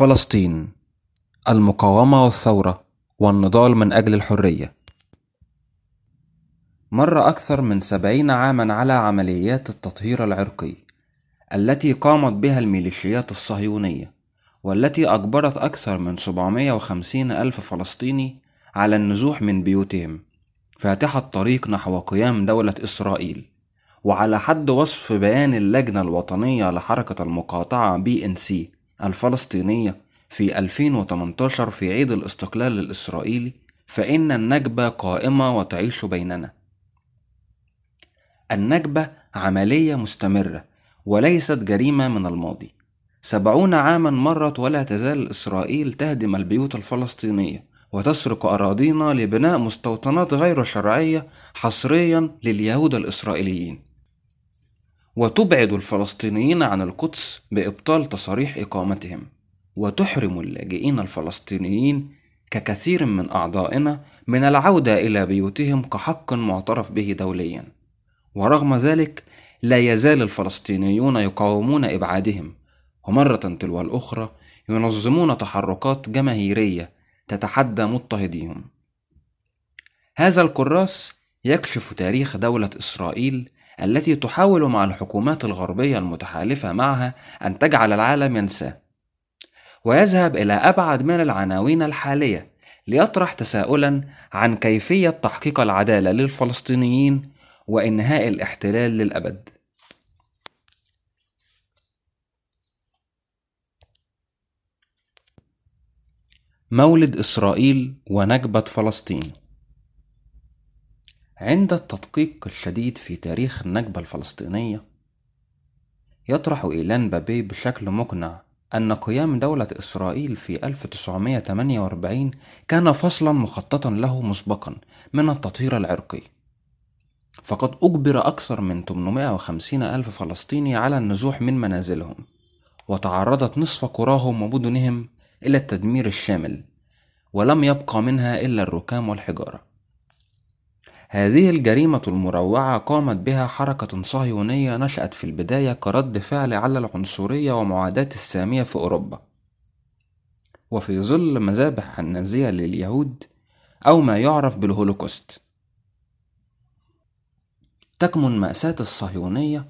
فلسطين المقاومة والثورة والنضال من أجل الحرية. مر أكثر من سبعين عاما على عمليات التطهير العرقي التي قامت بها الميليشيات الصهيونية والتي أجبرت أكثر من 750 ألف فلسطيني على النزوح من بيوتهم. فاتحة طريق نحو قيام دولة إسرائيل وعلى حد وصف بيان اللجنة الوطنية لحركة المقاطعة BNC الفلسطينية في 2018 في عيد الاستقلال الإسرائيلي فإن النكبة قائمة وتعيش بيننا. النكبة عملية مستمرة وليست جريمة من الماضي. سبعون عاما مرت ولا تزال إسرائيل تهدم البيوت الفلسطينية وتسرق أراضينا لبناء مستوطنات غير شرعية حصريا لليهود الإسرائيليين. وتبعد الفلسطينيين عن القدس بإبطال تصاريح إقامتهم وتحرم اللاجئين الفلسطينيين ككثير من أعضائنا من العودة إلى بيوتهم كحق معترف به دوليا. ورغم ذلك لا يزال الفلسطينيون يقاومون إبعادهم ومرة تلو الأخرى ينظمون تحركات جماهيرية تتحدى مضطهديهم. هذا الكراس يكشف تاريخ دولة إسرائيل التي تحاول مع الحكومات الغربية المتحالفة معها أن تجعل العالم ينساه ويذهب إلى أبعد من العناوين الحالية ليطرح تساؤلا عن كيفية تحقيق العدالة للفلسطينيين وإنهاء الاحتلال للأبد. مولد إسرائيل ونكبة فلسطين عند التدقيق الشديد في تاريخ النكبة الفلسطينية يطرح إيلان بابي بشكل مقنع أن قيام دولة إسرائيل في 1948 كان فصلا مخططا له مسبقا من التطهير العرقي. فقد أجبر أكثر من 850 ألف فلسطيني على النزوح من منازلهم وتعرضت نصف قراهم ومدنهم إلى التدمير الشامل ولم يبقى منها إلا الركام والحجارة. هذه الجريمة المروعة قامت بها حركة صهيونية نشأت في البداية كرد فعل على العنصرية ومعاداة السامية في أوروبا. وفي ظل مذابح النازية لليهود أو ما يعرف بالهولوكوست. تكمن مأساة الصهيونية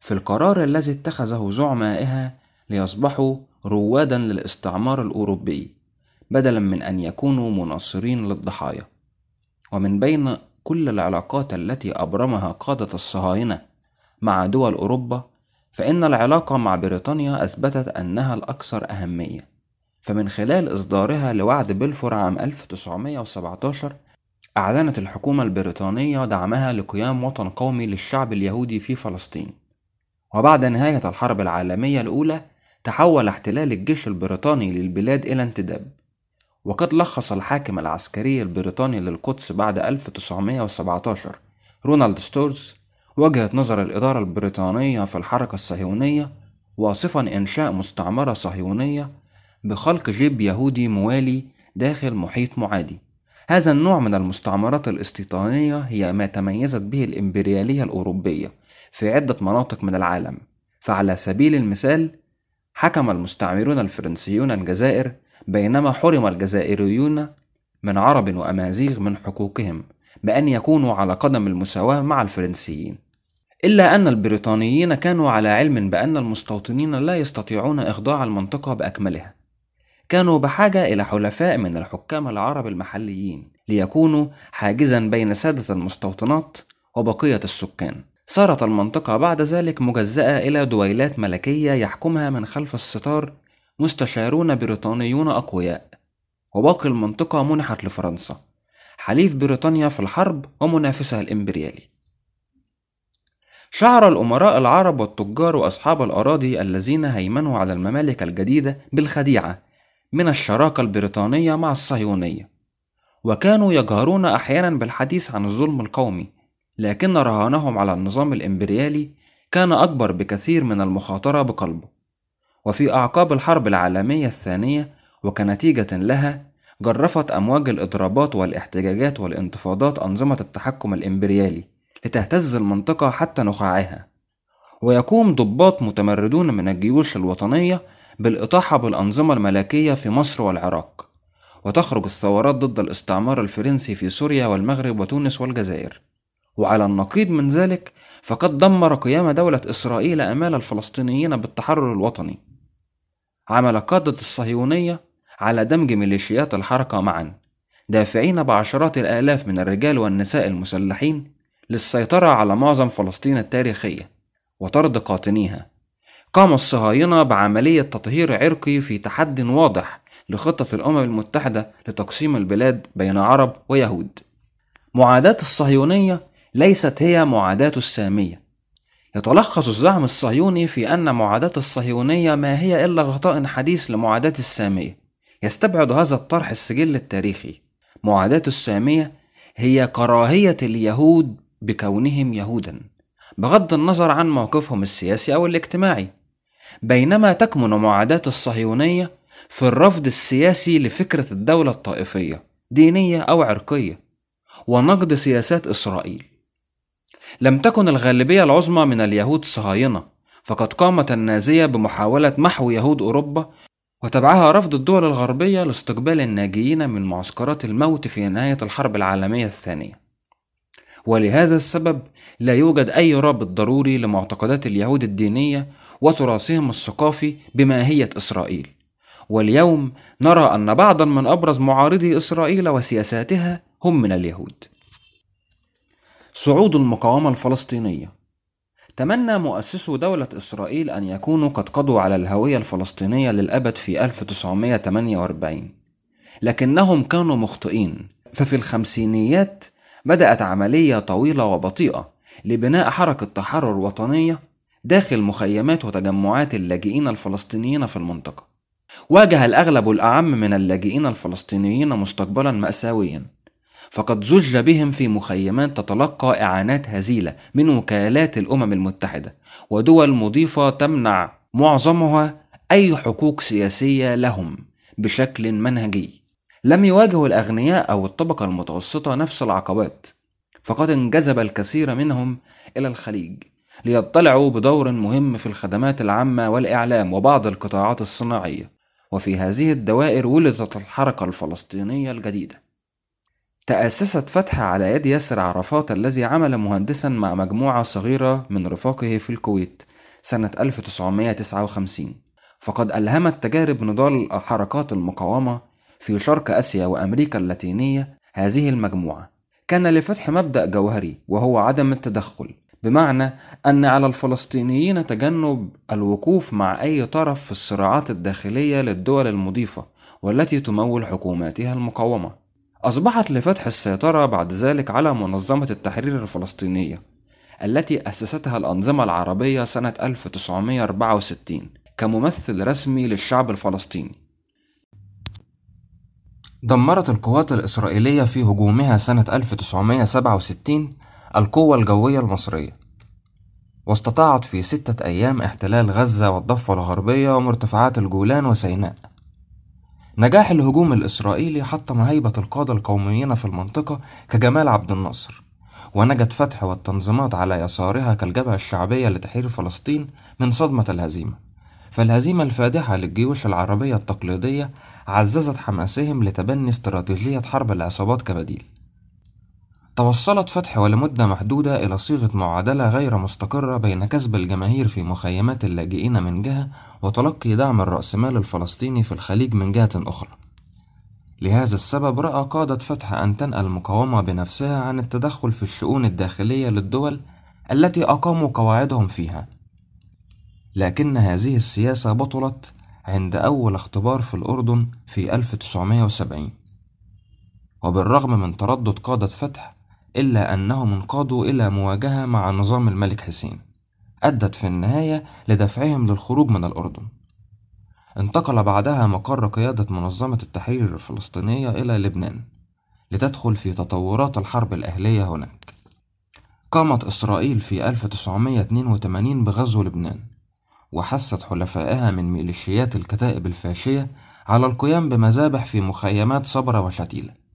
في القرار الذي اتخذه زعمائها ليصبحوا روادا للاستعمار الأوروبي بدلا من أن يكونوا مناصرين للضحايا. ومن بين كل العلاقات التي أبرمها قادة الصهاينة مع دول أوروبا فإن العلاقة مع بريطانيا أثبتت أنها الأكثر أهمية. فمن خلال إصدارها لوعد بلفور عام 1917 أعلنت الحكومة البريطانية دعمها لقيام وطن قومي للشعب اليهودي في فلسطين. وبعد نهاية الحرب العالمية الأولى تحول احتلال الجيش البريطاني للبلاد إلى انتداب. وقد لخص الحاكم العسكري البريطاني للقدس بعد 1917 رونالد ستورز وجهة نظر الإدارة البريطانية في الحركة الصهيونية واصفا إنشاء مستعمرة صهيونية بخلق جيب يهودي موالي داخل محيط معادي. هذا النوع من المستعمرات الاستيطانية هي ما تميزت به الإمبريالية الأوروبية في عدة مناطق من العالم. فعلى سبيل المثال حكم المستعمرون الفرنسيون الجزائر بينما حرم الجزائريون من عرب وأمازيغ من حقوقهم بأن يكونوا على قدم المساواة مع الفرنسيين. إلا أن البريطانيين كانوا على علم بأن المستوطنين لا يستطيعون إخضاع المنطقة بأكملها. كانوا بحاجة إلى حلفاء من الحكام العرب المحليين ليكونوا حاجزا بين سادة المستوطنات وبقية السكان. صارت المنطقة بعد ذلك مجزأة إلى دويلات ملكية يحكمها من خلف الستار مستشارون بريطانيون أقوياء وباقي المنطقة منحت لفرنسا حليف بريطانيا في الحرب ومنافسها الإمبريالي. شعر الأمراء العرب والتجار وأصحاب الأراضي الذين هيمنوا على الممالك الجديدة بالخديعة من الشراكة البريطانية مع الصهيونية وكانوا يجهرون أحيانا بالحديث عن الظلم القومي لكن رهانهم على النظام الإمبريالي كان أكبر بكثير من المخاطرة بقلبه. وفي أعقاب الحرب العالمية الثانية وكنتيجة لها جرفت أمواج الإضرابات والاحتجاجات والانتفاضات أنظمة التحكم الإمبريالي لتهتز المنطقة حتى نخاعها. ويقوم ضباط متمردون من الجيوش الوطنية بالإطاحة بالأنظمة الملكية في مصر والعراق وتخرج الثورات ضد الاستعمار الفرنسي في سوريا والمغرب وتونس والجزائر. وعلى النقيض من ذلك فقد دمر قيام دولة إسرائيل أمال الفلسطينيين بالتحرر الوطني. عمل قادة الصهيونية على دمج ميليشيات الحركة معا دافعين بعشرات الآلاف من الرجال والنساء المسلحين للسيطرة على معظم فلسطين التاريخية وطرد قاطنيها. قام الصهاينة بعملية تطهير عرقي في تحد واضح لخطة الأمم المتحدة لتقسيم البلاد بين عرب ويهود. معاداة الصهيونية ليست هي معاداة السامية يتلخص الزعم الصهيوني في أن معاداة الصهيونية ما هي إلا غطاء حديث لمعاداة السامية. يستبعد هذا الطرح السجل التاريخي. معاداة السامية هي كراهية اليهود بكونهم يهودا بغض النظر عن موقفهم السياسي أو الاجتماعي. بينما تكمن معاداة الصهيونية في الرفض السياسي لفكرة الدولة الطائفية دينية أو عرقية ونقد سياسات إسرائيل. لم تكن الغالبية العظمى من اليهود صهاينة فقد قامت النازية بمحاولة محو يهود أوروبا وتبعها رفض الدول الغربية لاستقبال الناجيين من معسكرات الموت في نهاية الحرب العالمية الثانية. ولهذا السبب لا يوجد أي رابط ضروري لمعتقدات اليهود الدينية وتراثهم الثقافي بماهية إسرائيل. واليوم نرى أن بعضا من أبرز معارضي إسرائيل وسياساتها هم من اليهود. صعود المقاومة الفلسطينية. تمنى مؤسسو دولة إسرائيل أن يكونوا قد قضوا على الهوية الفلسطينية للأبد في 1948 لكنهم كانوا مخطئين. ففي الخمسينيات بدأت عملية طويلة وبطيئة لبناء حركة تحرر وطنية داخل مخيمات وتجمعات اللاجئين الفلسطينيين في المنطقة. واجه الأغلب الأعم من اللاجئين الفلسطينيين مستقبلا مأساويا. فقد زج بهم في مخيمات تتلقى إعانات هزيلة من وكالات الأمم المتحدة ودول مضيفة تمنع معظمها أي حقوق سياسية لهم بشكل منهجي. لم يواجه الأغنياء أو الطبقة المتوسطة نفس العقبات فقد انجذب الكثير منهم إلى الخليج ليطلعوا بدور مهم في الخدمات العامة والإعلام وبعض القطاعات الصناعية وفي هذه الدوائر ولدت الحركة الفلسطينية الجديدة. تأسست فتح على يد ياسر عرفات الذي عمل مهندسا مع مجموعة صغيرة من رفاقه في الكويت سنة 1959 فقد ألهمت تجارب نضال حركات المقاومة في شرق آسيا وأمريكا اللاتينية هذه المجموعة. كان لفتح مبدأ جوهري وهو عدم التدخل بمعنى أن على الفلسطينيين تجنب الوقوف مع أي طرف في الصراعات الداخلية للدول المضيفة والتي تمول حكوماتها المقاومة. أصبحت لفتح السيطرة بعد ذلك على منظمة التحرير الفلسطينية التي أسستها الأنظمة العربية سنة 1964 كممثل رسمي للشعب الفلسطيني. دمرت القوات الإسرائيلية في هجومها سنة 1967 القوة الجوية المصرية. واستطاعت في ستة أيام احتلال غزة والضفة الغربية ومرتفعات الجولان وسيناء. نجاح الهجوم الإسرائيلي حطم هيبة القادة القوميين في المنطقة كجمال عبد الناصر ونجت فتح والتنظيمات على يسارها كالجبهة الشعبية لتحرير فلسطين من صدمة الهزيمة. فالهزيمة الفادحة للجيوش العربية التقليدية عززت حماسهم لتبني استراتيجية حرب العصابات كبديل. توصلت فتح ولمدة محدودة إلى صيغة معادلة غير مستقرة بين كسب الجماهير في مخيمات اللاجئين من جهة وتلقي دعم الرأسمال الفلسطيني في الخليج من جهة أخرى. لهذا السبب رأى قادة فتح أن تنأى المقاومة بنفسها عن التدخل في الشؤون الداخلية للدول التي أقاموا قواعدهم فيها. لكن هذه السياسة بطلت عند أول اختبار في الأردن في 1970 وبالرغم من تردد قادة فتح إلا أنهم انقادوا إلى مواجهة مع نظام الملك حسين أدت في النهاية لدفعهم للخروج من الأردن. انتقل بعدها مقر قيادة منظمة التحرير الفلسطينية إلى لبنان لتدخل في تطورات الحرب الأهلية هناك. قامت إسرائيل في 1982 بغزو لبنان وحثت حلفائها من ميليشيات الكتائب الفاشية على القيام بمذابح في مخيمات صبرا وشتيلة.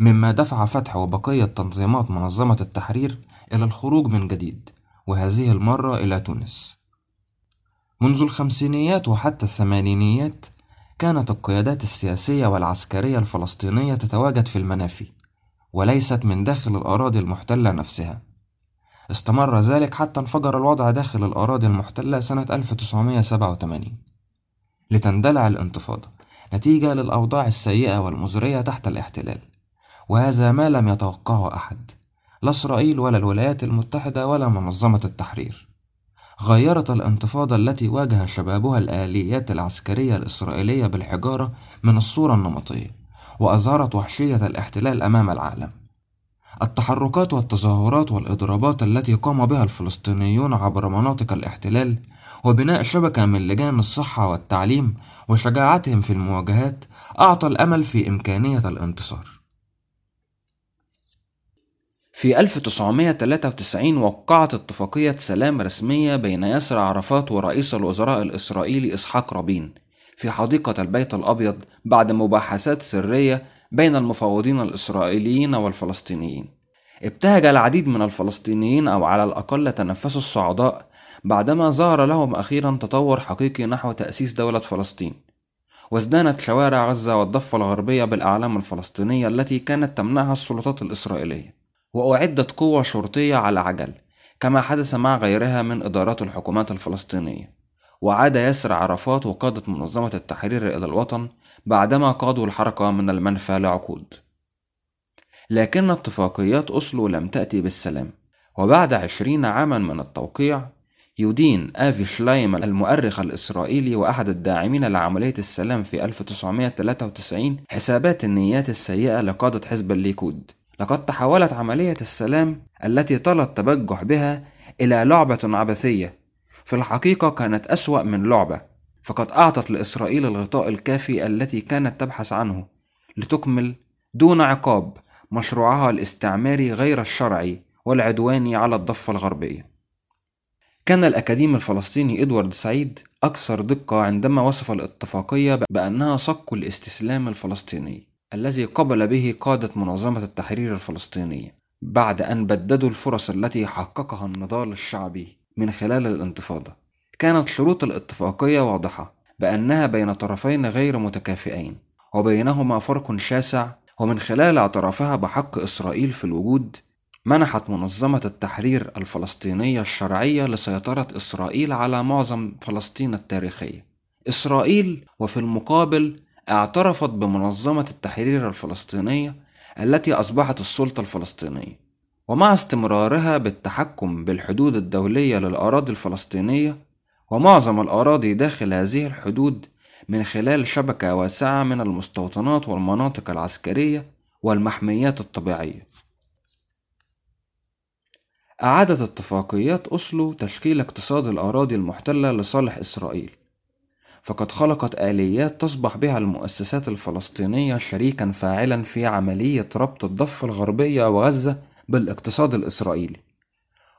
مما دفع فتح وبقية تنظيمات منظمة التحرير إلى الخروج من جديد وهذه المرة إلى تونس. منذ الخمسينيات وحتى الثمانينيات كانت القيادات السياسية والعسكرية الفلسطينية تتواجد في المنافي وليست من داخل الأراضي المحتلة نفسها. استمر ذلك حتى انفجر الوضع داخل الأراضي المحتلة سنة 1987 لتندلع الانتفاضة نتيجة للأوضاع السيئة والمزرية تحت الاحتلال. وهذا ما لم يتوقعه أحد. لا إسرائيل ولا الولايات المتحدة ولا منظمة التحرير. غيرت الانتفاضة التي واجه شبابها الآليات العسكرية الإسرائيلية بالحجارة من الصورة النمطية وأظهرت وحشية الاحتلال أمام العالم. التحركات والتظاهرات والإضرابات التي قام بها الفلسطينيون عبر مناطق الاحتلال وبناء شبكة من لجان الصحة والتعليم وشجاعتهم في المواجهات أعطى الأمل في إمكانية الانتصار. في 1993 وقعت اتفاقية سلام رسمية بين ياسر عرفات ورئيس الوزراء الإسرائيلي إسحاق رابين في حديقة البيت الأبيض بعد مباحثات سرية بين المفاوضين الإسرائيليين والفلسطينيين. ابتهج العديد من الفلسطينيين أو على الأقل تنفسوا الصعداء بعدما ظهر لهم أخيرا تطور حقيقي نحو تأسيس دولة فلسطين وازدانت شوارع غزة والضفة الغربية بالأعلام الفلسطينية التي كانت تمنعها السلطات الإسرائيلية وأعدت قوة شرطية على عجل كما حدث مع غيرها من إدارات الحكومات الفلسطينية. وعاد ياسر عرفات وقادة منظمة التحرير إلى الوطن بعدما قادوا الحركة من المنفى لعقود. لكن اتفاقيات أوسلو لم تأتي بالسلام. وبعد عشرين عاما من التوقيع يدين آفي شلايم المؤرخ الإسرائيلي وأحد الداعمين لعملية السلام في 1993 حسابات النيات السيئة لقادة حزب الليكود. لقد تحولت عملية السلام التي طال التبجح بها إلى لعبة عبثية. في الحقيقة كانت أسوأ من لعبة فقد أعطت لإسرائيل الغطاء الكافي التي كانت تبحث عنه لتكمل دون عقاب مشروعها الاستعماري غير الشرعي والعدواني على الضفة الغربية. كان الأكاديمي الفلسطيني إدوارد سعيد أكثر دقة عندما وصف الاتفاقية بأنها صك الاستسلام الفلسطيني. الذي قبل به قادة منظمة التحرير الفلسطينية بعد أن بددوا الفرص التي حققها النضال الشعبي من خلال الانتفاضة كانت شروط الاتفاقية واضحة بأنها بين طرفين غير متكافئين وبينهما فرق شاسع ومن خلال اعترافها بحق إسرائيل في الوجود منحت منظمة التحرير الفلسطينية الشرعية لسيطرة إسرائيل على معظم فلسطين التاريخية. إسرائيل وفي المقابل اعترفت بمنظمة التحرير الفلسطينية التي أصبحت السلطة الفلسطينية. ومع استمرارها بالتحكم بالحدود الدولية للأراضي الفلسطينية ومعظم الأراضي داخل هذه الحدود من خلال شبكة واسعة من المستوطنات والمناطق العسكرية والمحميات الطبيعية. أعادت اتفاقيات أوسلو تشكيل اقتصاد الأراضي المحتلة لصالح إسرائيل فقد خلقت آليات تصبح بها المؤسسات الفلسطينية شريكا فاعلا في عملية ربط الضفة الغربية وغزة بالاقتصاد الإسرائيلي.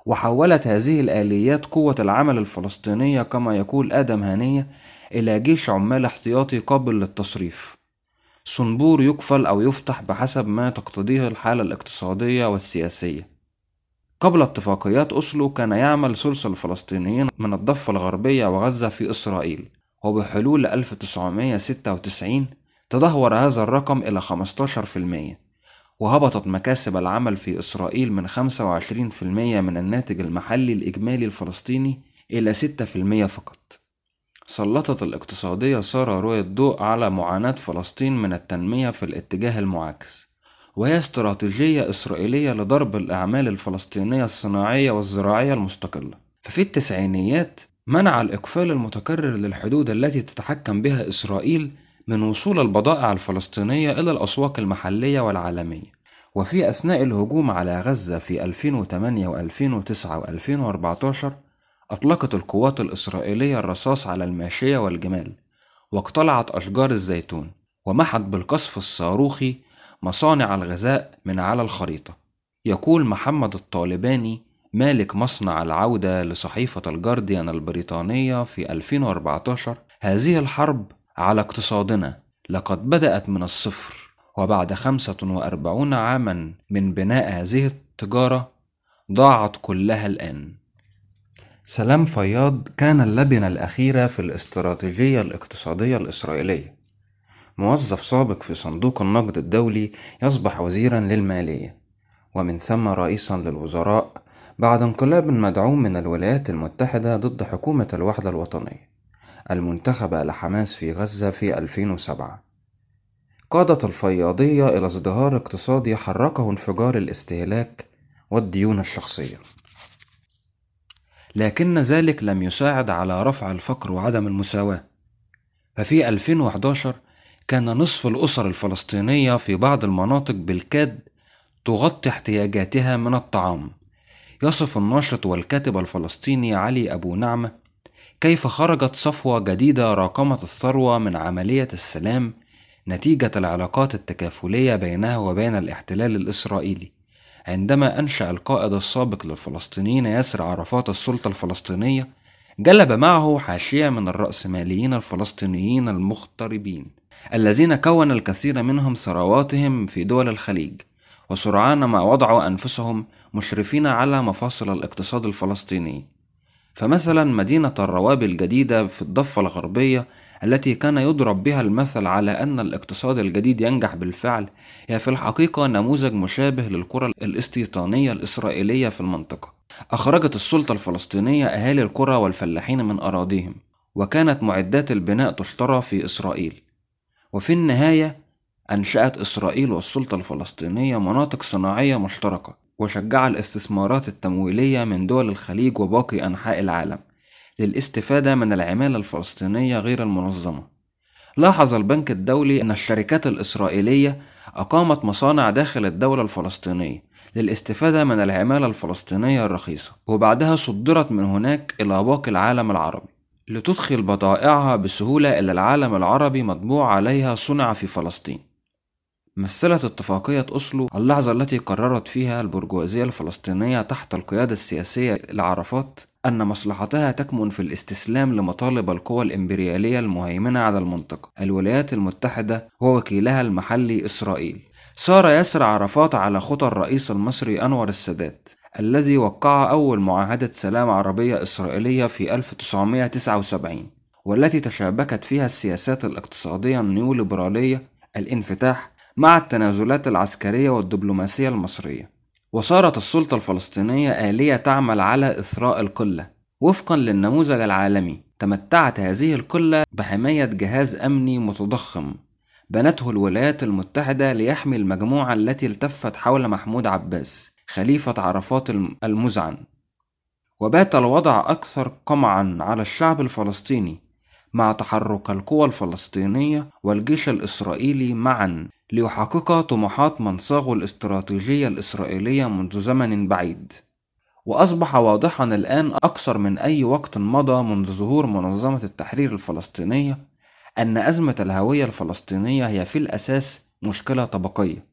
وحولت هذه الآليات قوة العمل الفلسطينية كما يقول آدم هانية إلى جيش عمال احتياطي قابل للتصريف. صنبور يقفل أو يفتح بحسب ما تقتضيه الحالة الاقتصادية والسياسية. قبل اتفاقيات أوسلو كان يعمل ثلث الفلسطينيين من الضفة الغربية وغزة في إسرائيل. وبحلول 1996 تدهور هذا الرقم إلى 15% وهبطت مكاسب العمل في إسرائيل من 25% من الناتج المحلي الإجمالي الفلسطيني إلى 6% فقط. سلطت الاقتصادية سارة روي الضوء على معاناة فلسطين من التنمية في الاتجاه المعاكس وهي استراتيجية إسرائيلية لضرب الأعمال الفلسطينية الصناعية والزراعية المستقلة. ففي التسعينيات منع الإقفال المتكرر للحدود التي تتحكم بها إسرائيل من وصول البضائع الفلسطينية إلى الأسواق المحلية والعالمية. وفي أثناء الهجوم على غزة في 2008 و2009 و2014 أطلقت القوات الإسرائيلية الرصاص على الماشية والجمال واقتلعت أشجار الزيتون ومحت بالقصف الصاروخي مصانع الغذاء من على الخريطة. يقول محمد الطالباني مالك مصنع العودة لصحيفة الجارديان البريطانية في 2014 هذه الحرب على اقتصادنا لقد بدأت من الصفر وبعد 45 عاما من بناء هذه التجارة ضاعت كلها الآن. سلام فياض كان اللبنة الأخيرة في الاستراتيجية الاقتصادية الإسرائيلية. موظف سابق في صندوق النقد الدولي يصبح وزيرا للمالية ومن ثم رئيسا للوزراء بعد انقلاب مدعوم من الولايات المتحدة ضد حكومة الوحدة الوطنية المنتخبة لحماس في غزة في 2007 قادت الفياضية إلى ازدهار اقتصادي حركه انفجار الاستهلاك والديون الشخصية. لكن ذلك لم يساعد على رفع الفقر وعدم المساواة. ففي 2011 كان نصف الأسر الفلسطينية في بعض المناطق بالكاد تغطي احتياجاتها من الطعام. يصف الناشط والكاتب الفلسطيني علي أبو نعمة كيف خرجت صفوة جديدة راقمت الثروة من عملية السلام نتيجة العلاقات التكافلية بينها وبين الاحتلال الإسرائيلي. عندما أنشأ القائد السابق للفلسطينيين ياسر عرفات السلطة الفلسطينية جلب معه حاشية من الرأسماليين الفلسطينيين المغتربين الذين كون الكثير منهم ثرواتهم في دول الخليج وسرعان ما وضعوا أنفسهم مشرفين على مفاصل الاقتصاد الفلسطيني. فمثلا مدينة الروابي الجديدة في الضفة الغربية التي كان يضرب بها المثل على أن الاقتصاد الجديد ينجح بالفعل هي في الحقيقة نموذج مشابه للقرى الاستيطانية الإسرائيلية في المنطقة. أخرجت السلطة الفلسطينية أهالي القرى والفلاحين من أراضيهم وكانت معدات البناء تشترى في إسرائيل. وفي النهاية أنشأت إسرائيل والسلطة الفلسطينية مناطق صناعية مشتركة. وشجع الاستثمارات التمويلية من دول الخليج وباقي أنحاء العالم للاستفادة من العمالة الفلسطينية غير المنظمة. لاحظ البنك الدولي أن الشركات الإسرائيلية أقامت مصانع داخل الدولة الفلسطينية للاستفادة من العمالة الفلسطينية الرخيصة، وبعدها صدرت من هناك إلى باقي العالم العربي، لتدخل بضائعها بسهولة إلى العالم العربي مطبوع عليها صنع في فلسطين. مثلت اتفاقية أوسلو اللحظة التي قررت فيها البرجوازية الفلسطينية تحت القيادة السياسية لعرفات أن مصلحتها تكمن في الاستسلام لمطالب القوى الإمبريالية المهيمنة على المنطقة. الولايات المتحدة ووكيلها المحلي إسرائيل. سار ياسر عرفات على خطى الرئيس المصري أنور السادات الذي وقع أول معاهدة سلام عربية إسرائيلية في 1979 والتي تشابكت فيها السياسات الاقتصادية النيوليبرالية الانفتاح مع التنازلات العسكرية والدبلوماسية المصرية. وصارت السلطة الفلسطينية آلية تعمل على إثراء القلة. وفقا للنموذج العالمي تمتعت هذه القلة بحماية جهاز أمني متضخم بنته الولايات المتحدة ليحمي المجموعة التي التفت حول محمود عباس خليفة عرفات المزعن. وبات الوضع أكثر قمعا على الشعب الفلسطيني مع تحرك القوى الفلسطينية والجيش الإسرائيلي معا. ليحقق طموحات من صاغوا الاستراتيجية الإسرائيلية منذ زمن بعيد. وأصبح واضحا الآن أكثر من أي وقت مضى منذ ظهور منظمة التحرير الفلسطينية أن أزمة الهوية الفلسطينية هي في الأساس مشكلة طبقية.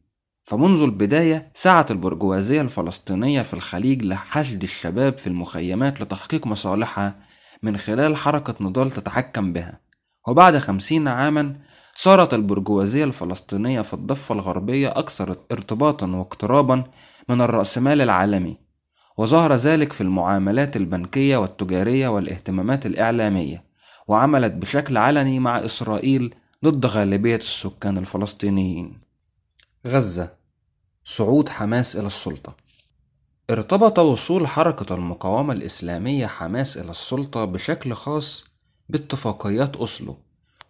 فمنذ البداية سعت البرجوازية الفلسطينية في الخليج لحشد الشباب في المخيمات لتحقيق مصالحها من خلال حركة نضال تتحكم بها. وبعد خمسين عاما صارت البرجوازية الفلسطينية في الضفة الغربية أكثر ارتباطا واقترابا من الرأسمال العالمي وظهر ذلك في المعاملات البنكية والتجارية والاهتمامات الإعلامية وعملت بشكل علني مع إسرائيل ضد غالبية السكان الفلسطينيين. غزة صعود حماس إلى السلطة. ارتبط وصول حركة المقاومة الإسلامية حماس إلى السلطة بشكل خاص باتفاقيات أوسلو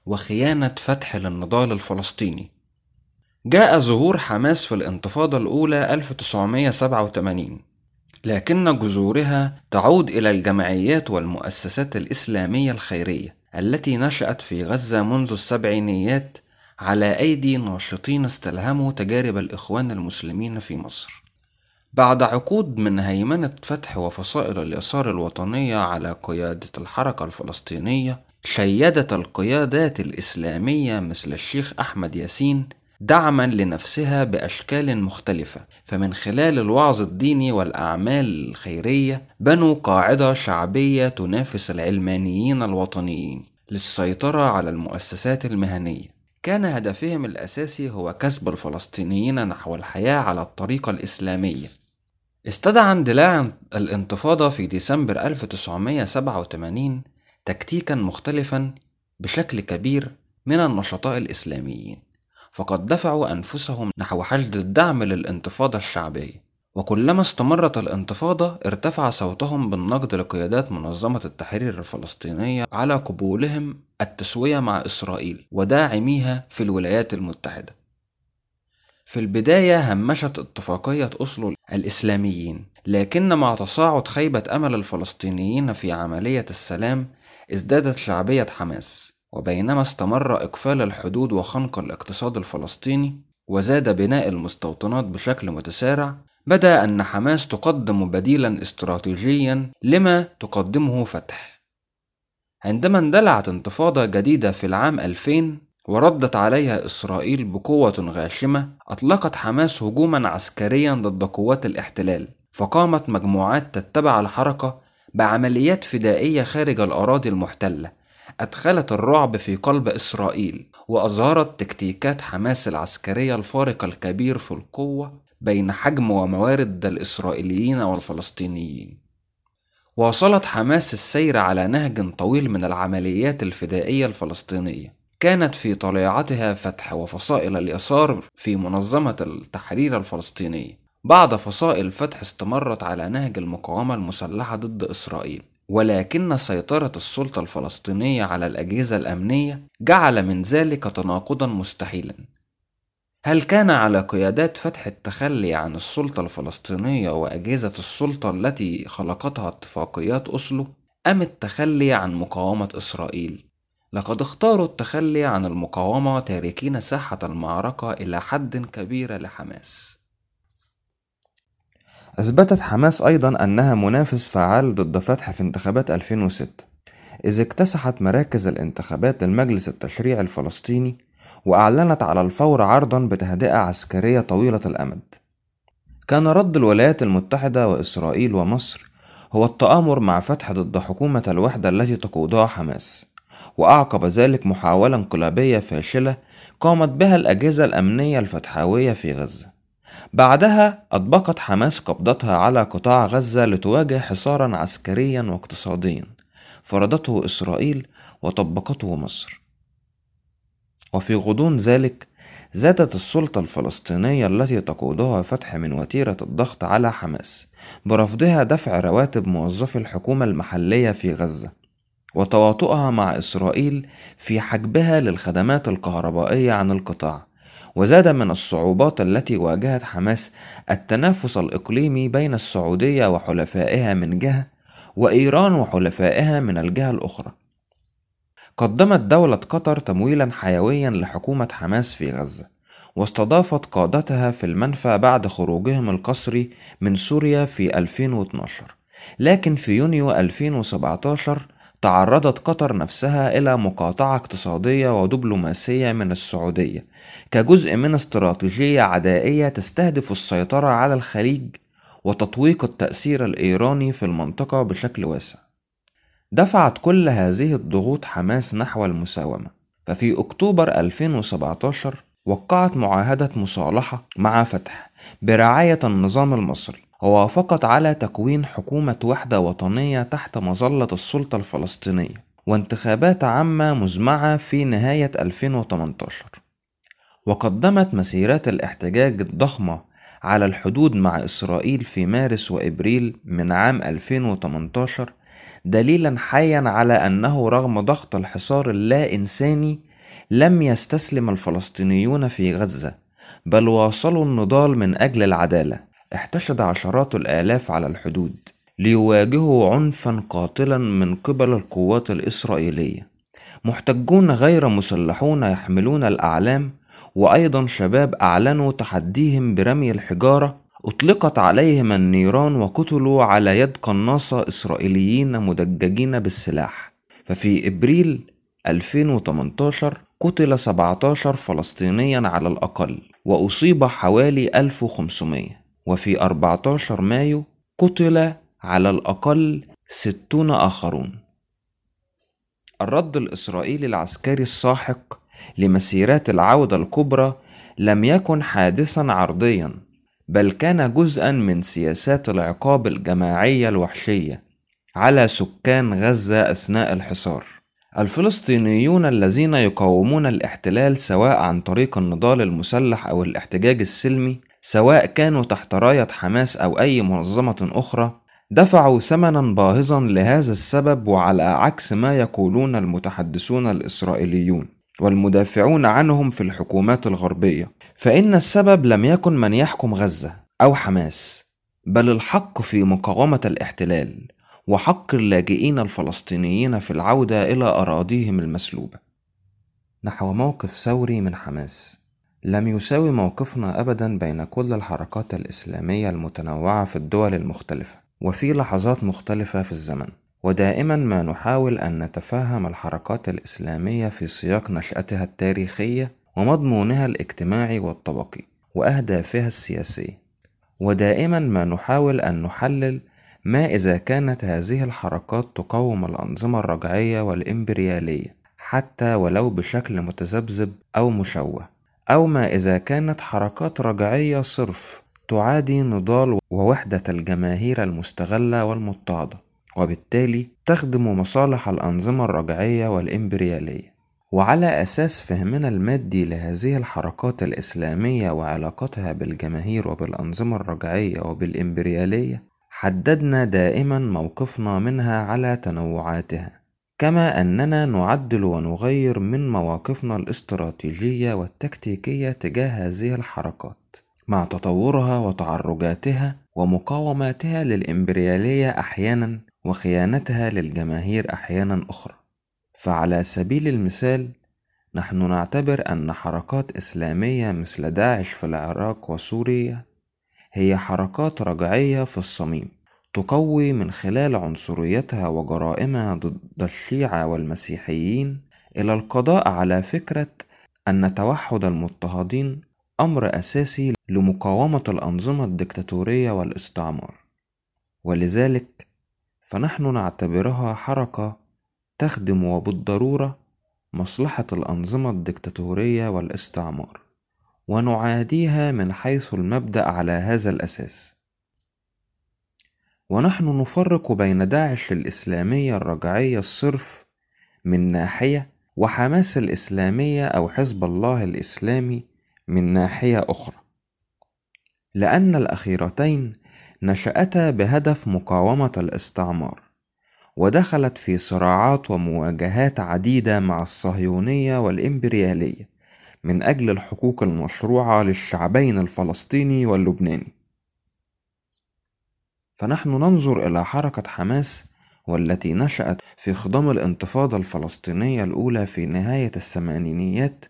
وخيانة فتح للنضال الفلسطيني جاء ظهور حماس في الانتفاضة الأولى 1987 لكن جذورها تعود إلى الجمعيات والمؤسسات الإسلامية الخيرية التي نشأت في غزة منذ السبعينيات على أيدي ناشطين استلهموا تجارب الإخوان المسلمين في مصر. بعد عقود من هيمنة فتح وفصائل اليسار الوطنية على قيادة الحركة الفلسطينية، شيدت القيادات الإسلامية مثل الشيخ أحمد ياسين دعما لنفسها بأشكال مختلفة. فمن خلال الوعظ الديني والأعمال الخيرية بنوا قاعدة شعبية تنافس العلمانيين الوطنيين للسيطرة على المؤسسات المهنية. كان هدفهم الأساسي هو كسب الفلسطينيين نحو الحياة على الطريقة الإسلامية. استدعى اندلاع الانتفاضة في ديسمبر 1987 تكتيكا مختلفا بشكل كبير من النشطاء الإسلاميين فقد دفعوا أنفسهم نحو حشد الدعم للانتفاضة الشعبية. وكلما استمرت الانتفاضة ارتفع صوتهم بالنقد لقيادات منظمة التحرير الفلسطينية على قبولهم التسوية مع إسرائيل وداعميها في الولايات المتحدة. في البداية همشت اتفاقية أوسلو الإسلاميين لكن مع تصاعد خيبة أمل الفلسطينيين في عملية السلام ازدادت شعبية حماس وبينما استمر إقفال الحدود وخنق الاقتصاد الفلسطيني وزاد بناء المستوطنات بشكل متسارع بدأ أن حماس تقدم بديلا استراتيجيا لما تقدمه فتح. عندما اندلعت انتفاضة جديدة في العام 2000 وردت عليها إسرائيل بقوة غاشمة أطلقت حماس هجوما عسكريا ضد قوات الاحتلال فقامت مجموعات تتبع الحركة بعمليات فدائية خارج الأراضي المحتلة. أدخلت الرعب في قلب إسرائيل وأظهرت تكتيكات حماس العسكرية الفارق الكبير في القوة بين حجم وموارد الإسرائيليين والفلسطينيين. واصلت حماس السير على نهج طويل من العمليات الفدائية الفلسطينية. كانت في طليعتها فتح وفصائل اليسار في منظمة التحرير الفلسطينية. بعض فصائل فتح استمرت على نهج المقاومة المسلحة ضد إسرائيل ولكن سيطرة السلطة الفلسطينية على الأجهزة الأمنية جعل من ذلك تناقضا مستحيلا هل كان على قيادات فتح التخلي عن السلطة الفلسطينية وأجهزة السلطة التي خلقتها اتفاقيات أوسلو أم التخلي عن مقاومة إسرائيل؟ لقد اختاروا التخلي عن المقاومة تاركين ساحة المعركة إلى حد كبير لحماس. أثبتت حماس أيضا أنها منافس فعال ضد فتح في انتخابات 2006 إذ اكتسحت مراكز الانتخابات للمجلس التشريعي الفلسطيني وأعلنت على الفور عرضا بتهدئة عسكرية طويلة الأمد. كان رد الولايات المتحدة وإسرائيل ومصر هو التآمر مع فتح ضد حكومة الوحدة التي تقودها حماس وأعقب ذلك محاولة انقلابية فاشلة قامت بها الأجهزة الأمنية الفتحاوية في غزة. بعدها أطبقت حماس قبضتها على قطاع غزة لتواجه حصارا عسكريا واقتصاديا. فرضته إسرائيل وطبقته مصر. وفي غضون ذلك زادت السلطة الفلسطينية التي تقودها فتح من وتيرة الضغط على حماس برفضها دفع رواتب موظفي الحكومة المحلية في غزة وتواطؤها مع إسرائيل في حجبها للخدمات الكهربائية عن القطاع. وزاد من الصعوبات التي واجهت حماس التنافس الإقليمي بين السعودية وحلفائها من جهة وإيران وحلفائها من الجهة الأخرى. قدمت دولة قطر تمويلا حيويا لحكومة حماس في غزة واستضافت قادتها في المنفى بعد خروجهم القسري من سوريا في 2012 لكن في يونيو 2017 تعرضت قطر نفسها إلى مقاطعة اقتصادية ودبلوماسية من السعودية. كجزء من استراتيجية عدائية تستهدف السيطرة على الخليج وتطويق التأثير الإيراني في المنطقة بشكل واسع. دفعت كل هذه الضغوط حماس نحو المساومة. ففي أكتوبر 2017 وقعت معاهدة مصالحة مع فتح برعاية النظام المصري. ووافقت على تكوين حكومة وحدة وطنية تحت مظلة السلطة الفلسطينية وانتخابات عامة مزمعة في نهاية 2018 وقدمت مسيرات الاحتجاج الضخمة على الحدود مع إسرائيل في مارس وإبريل من عام 2018 دليلا حيا على أنه رغم ضغط الحصار اللا إنساني لم يستسلم الفلسطينيون في غزة بل واصلوا النضال من أجل العدالة. احتشد عشرات الآلاف على الحدود ليواجهوا عنفا قاتلا من قبل القوات الإسرائيلية. محتجون غير مسلحون يحملون الأعلام وأيضا شباب أعلنوا تحديهم برمي الحجارة أطلقت عليهم النيران وقتلوا على يد قناصة إسرائيليين مدججين بالسلاح. ففي إبريل 2018 قتل 17 فلسطينيا على الأقل وأصيب حوالي 1500 وفي 14 مايو قتل على الأقل 60 آخرون. الرد الإسرائيلي العسكري الساحق لمسيرات العودة الكبرى لم يكن حادثا عرضيا بل كان جزءا من سياسات العقاب الجماعية الوحشية على سكان غزة أثناء الحصار. الفلسطينيون الذين يقاومون الاحتلال سواء عن طريق النضال المسلح أو الاحتجاج السلمي سواء كانوا تحت راية حماس أو أي منظمة أخرى دفعوا ثمنا باهظا لهذا السبب وعلى عكس ما يقولون المتحدثون الإسرائيليون والمدافعون عنهم في الحكومات الغربية. فإن السبب لم يكن من يحكم غزة أو حماس بل الحق في مقاومة الاحتلال وحق اللاجئين الفلسطينيين في العودة إلى أراضيهم المسلوبة. نحو موقف ثوري من حماس. لم يساوي موقفنا أبدا بين كل الحركات الإسلامية المتنوعة في الدول المختلفة وفي لحظات مختلفة في الزمن. ودائما ما نحاول أن نتفهم الحركات الإسلامية في سياق نشأتها التاريخية ومضمونها الاجتماعي والطبقي وأهدافها السياسية. ودائما ما نحاول أن نحلل ما إذا كانت هذه الحركات تقاوم الأنظمة الرجعية والإمبريالية حتى ولو بشكل متذبذب أو مشوه. أو ما إذا كانت حركات رجعية صرف تعادي نضال ووحدة الجماهير المستغلة والمضطهدة وبالتالي تخدم مصالح الأنظمة الرجعية والإمبريالية. وعلى أساس فهمنا المادي لهذه الحركات الإسلامية وعلاقتها بالجماهير وبالأنظمة الرجعية وبالإمبريالية حددنا دائما موقفنا منها على تنوعاتها. كما أننا نعدل ونغير من مواقفنا الاستراتيجية والتكتيكية تجاه هذه الحركات مع تطورها وتعرجاتها ومقاوماتها للإمبريالية أحيانا وخيانتها للجماهير أحيانا أخرى. فعلى سبيل المثال نحن نعتبر أن حركات إسلامية مثل داعش في العراق وسوريا هي حركات رجعية في الصميم. تقوي من خلال عنصريتها وجرائمها ضد الشيعة والمسيحيين إلى القضاء على فكرة أن توحد المضطهدين أمر أساسي لمقاومة الأنظمة الدكتاتورية والاستعمار. ولذلك فنحن نعتبرها حركة تخدم وبالضرورة مصلحة الأنظمة الدكتاتورية والاستعمار ونعاديها من حيث المبدأ على هذا الأساس. ونحن نفرق بين داعش الإسلامية الرجعية الصرف من ناحية وحماس الإسلامية أو حزب الله الإسلامي من ناحية أخرى. لأن الأخيرتين نشأتا بهدف مقاومة الاستعمار ودخلت في صراعات ومواجهات عديدة مع الصهيونية والإمبريالية من أجل الحقوق المشروعة للشعبين الفلسطيني واللبناني. فنحن ننظر إلى حركة حماس والتي نشأت في خضم الانتفاضة الفلسطينية الأولى في نهاية الثمانينيات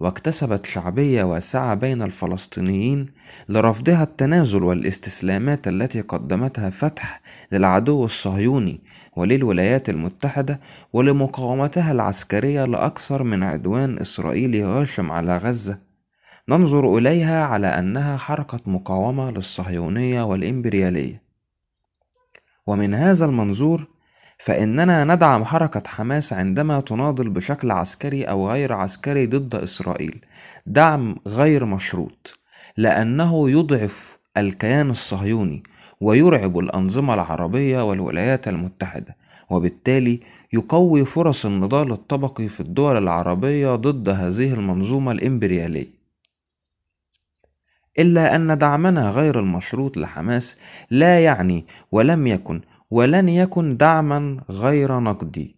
واكتسبت شعبية واسعة بين الفلسطينيين لرفضها التنازل والاستسلامات التي قدمتها فتح للعدو الصهيوني وللولايات المتحدة ولمقاومتها العسكرية لأكثر من عدوان إسرائيلي غاشم على غزة. ننظر إليها على أنها حركة مقاومة للصهيونية والإمبريالية. ومن هذا المنظور فإننا ندعم حركة حماس عندما تناضل بشكل عسكري أو غير عسكري ضد إسرائيل. دعم غير مشروط لأنه يضعف الكيان الصهيوني ويرعب الأنظمة العربية والولايات المتحدة وبالتالي يقوي فرص النضال الطبقي في الدول العربية ضد هذه المنظومة الإمبريالية. إلا أن دعمنا غير المشروط لحماس لا يعني ولم يكن ولن يكن دعما غير نقدي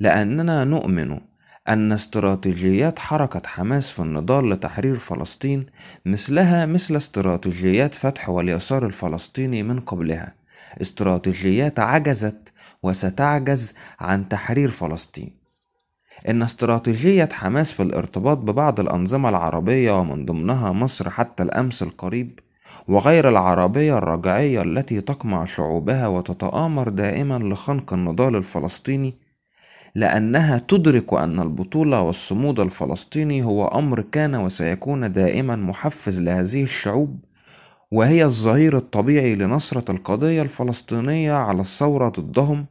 لأننا نؤمن أن استراتيجيات حركة حماس في النضال لتحرير فلسطين مثلها مثل استراتيجيات فتح واليسار الفلسطيني من قبلها استراتيجيات عجزت وستعجز عن تحرير فلسطين. إن استراتيجية حماس في الارتباط ببعض الأنظمة العربية ومن ضمنها مصر حتى الأمس القريب وغير العربية الرجعية التي تقمع شعوبها وتتآمر دائما لخنق النضال الفلسطيني لأنها تدرك أن البطولة والصمود الفلسطيني هو أمر كان وسيكون دائما محفز لهذه الشعوب وهي الظهير الطبيعي لنصرة القضية الفلسطينية على الثورة ضدهم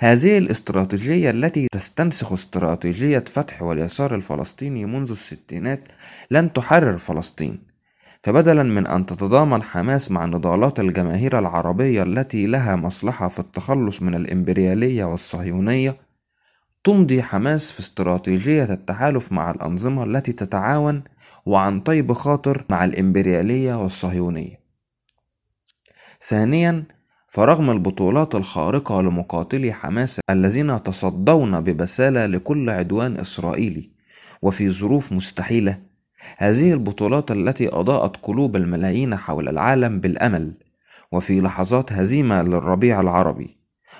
هذه الاستراتيجية التي تستنسخ استراتيجية فتح واليسار الفلسطيني منذ الستينات لن تحرر فلسطين فبدلا من أن تتضامن حماس مع نضالات الجماهير العربية التي لها مصلحة في التخلص من الإمبريالية والصهيونية تمضي حماس في استراتيجية التحالف مع الأنظمة التي تتعاون وعن طيب خاطر مع الإمبريالية والصهيونية. ثانيا فرغم البطولات الخارقة لمقاتلي حماس الذين تصدون ببسالة لكل عدوان إسرائيلي وفي ظروف مستحيلة هذه البطولات التي أضاءت قلوب الملايين حول العالم بالأمل وفي لحظات هزيمة للربيع العربي.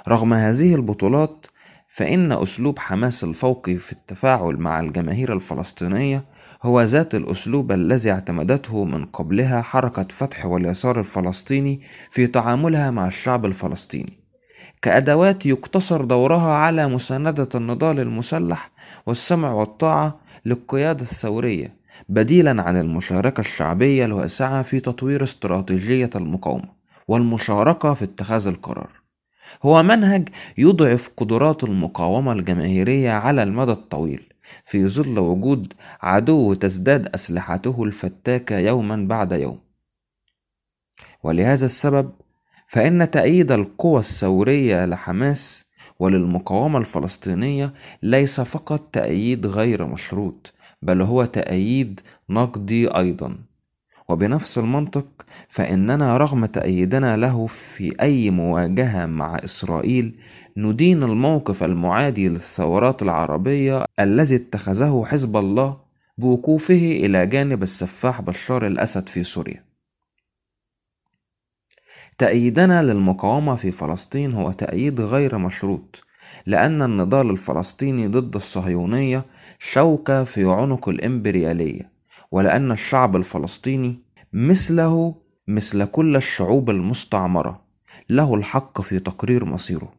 رغم هذه البطولات فإن أسلوب حماس الفوقي في التفاعل مع الجماهير الفلسطينية هو ذات الأسلوب الذي اعتمدته من قبلها حركة فتح واليسار الفلسطيني في تعاملها مع الشعب الفلسطيني. كأدوات يقتصر دورها على مساندة النضال المسلح والسمع والطاعة للقيادة الثورية بديلا عن المشاركة الشعبية الواسعة في تطوير استراتيجية المقاومة والمشاركة في اتخاذ القرار. هو منهج يضعف قدرات المقاومة الجماهيرية على المدى الطويل في ظل وجود عدو تزداد أسلحته الفتاكة يوما بعد يوم. ولهذا السبب فإن تأييد القوى الثورية لحماس وللمقاومة الفلسطينية ليس فقط تأييد غير مشروط بل هو تأييد نقدي أيضا. وبنفس المنطق فإننا رغم تأييدنا له في أي مواجهة مع إسرائيل ندين الموقف المعادي للثورات العربية الذي اتخذه حزب الله بوقوفه إلى جانب السفاح بشار الأسد في سوريا. تأييدنا للمقاومة في فلسطين هو تأييد غير مشروط، لأن النضال الفلسطيني ضد الصهيونية شوكة في عنق الإمبريالية، ولأن الشعب الفلسطيني مثله مثل كل الشعوب المستعمرة له الحق في تقرير مصيره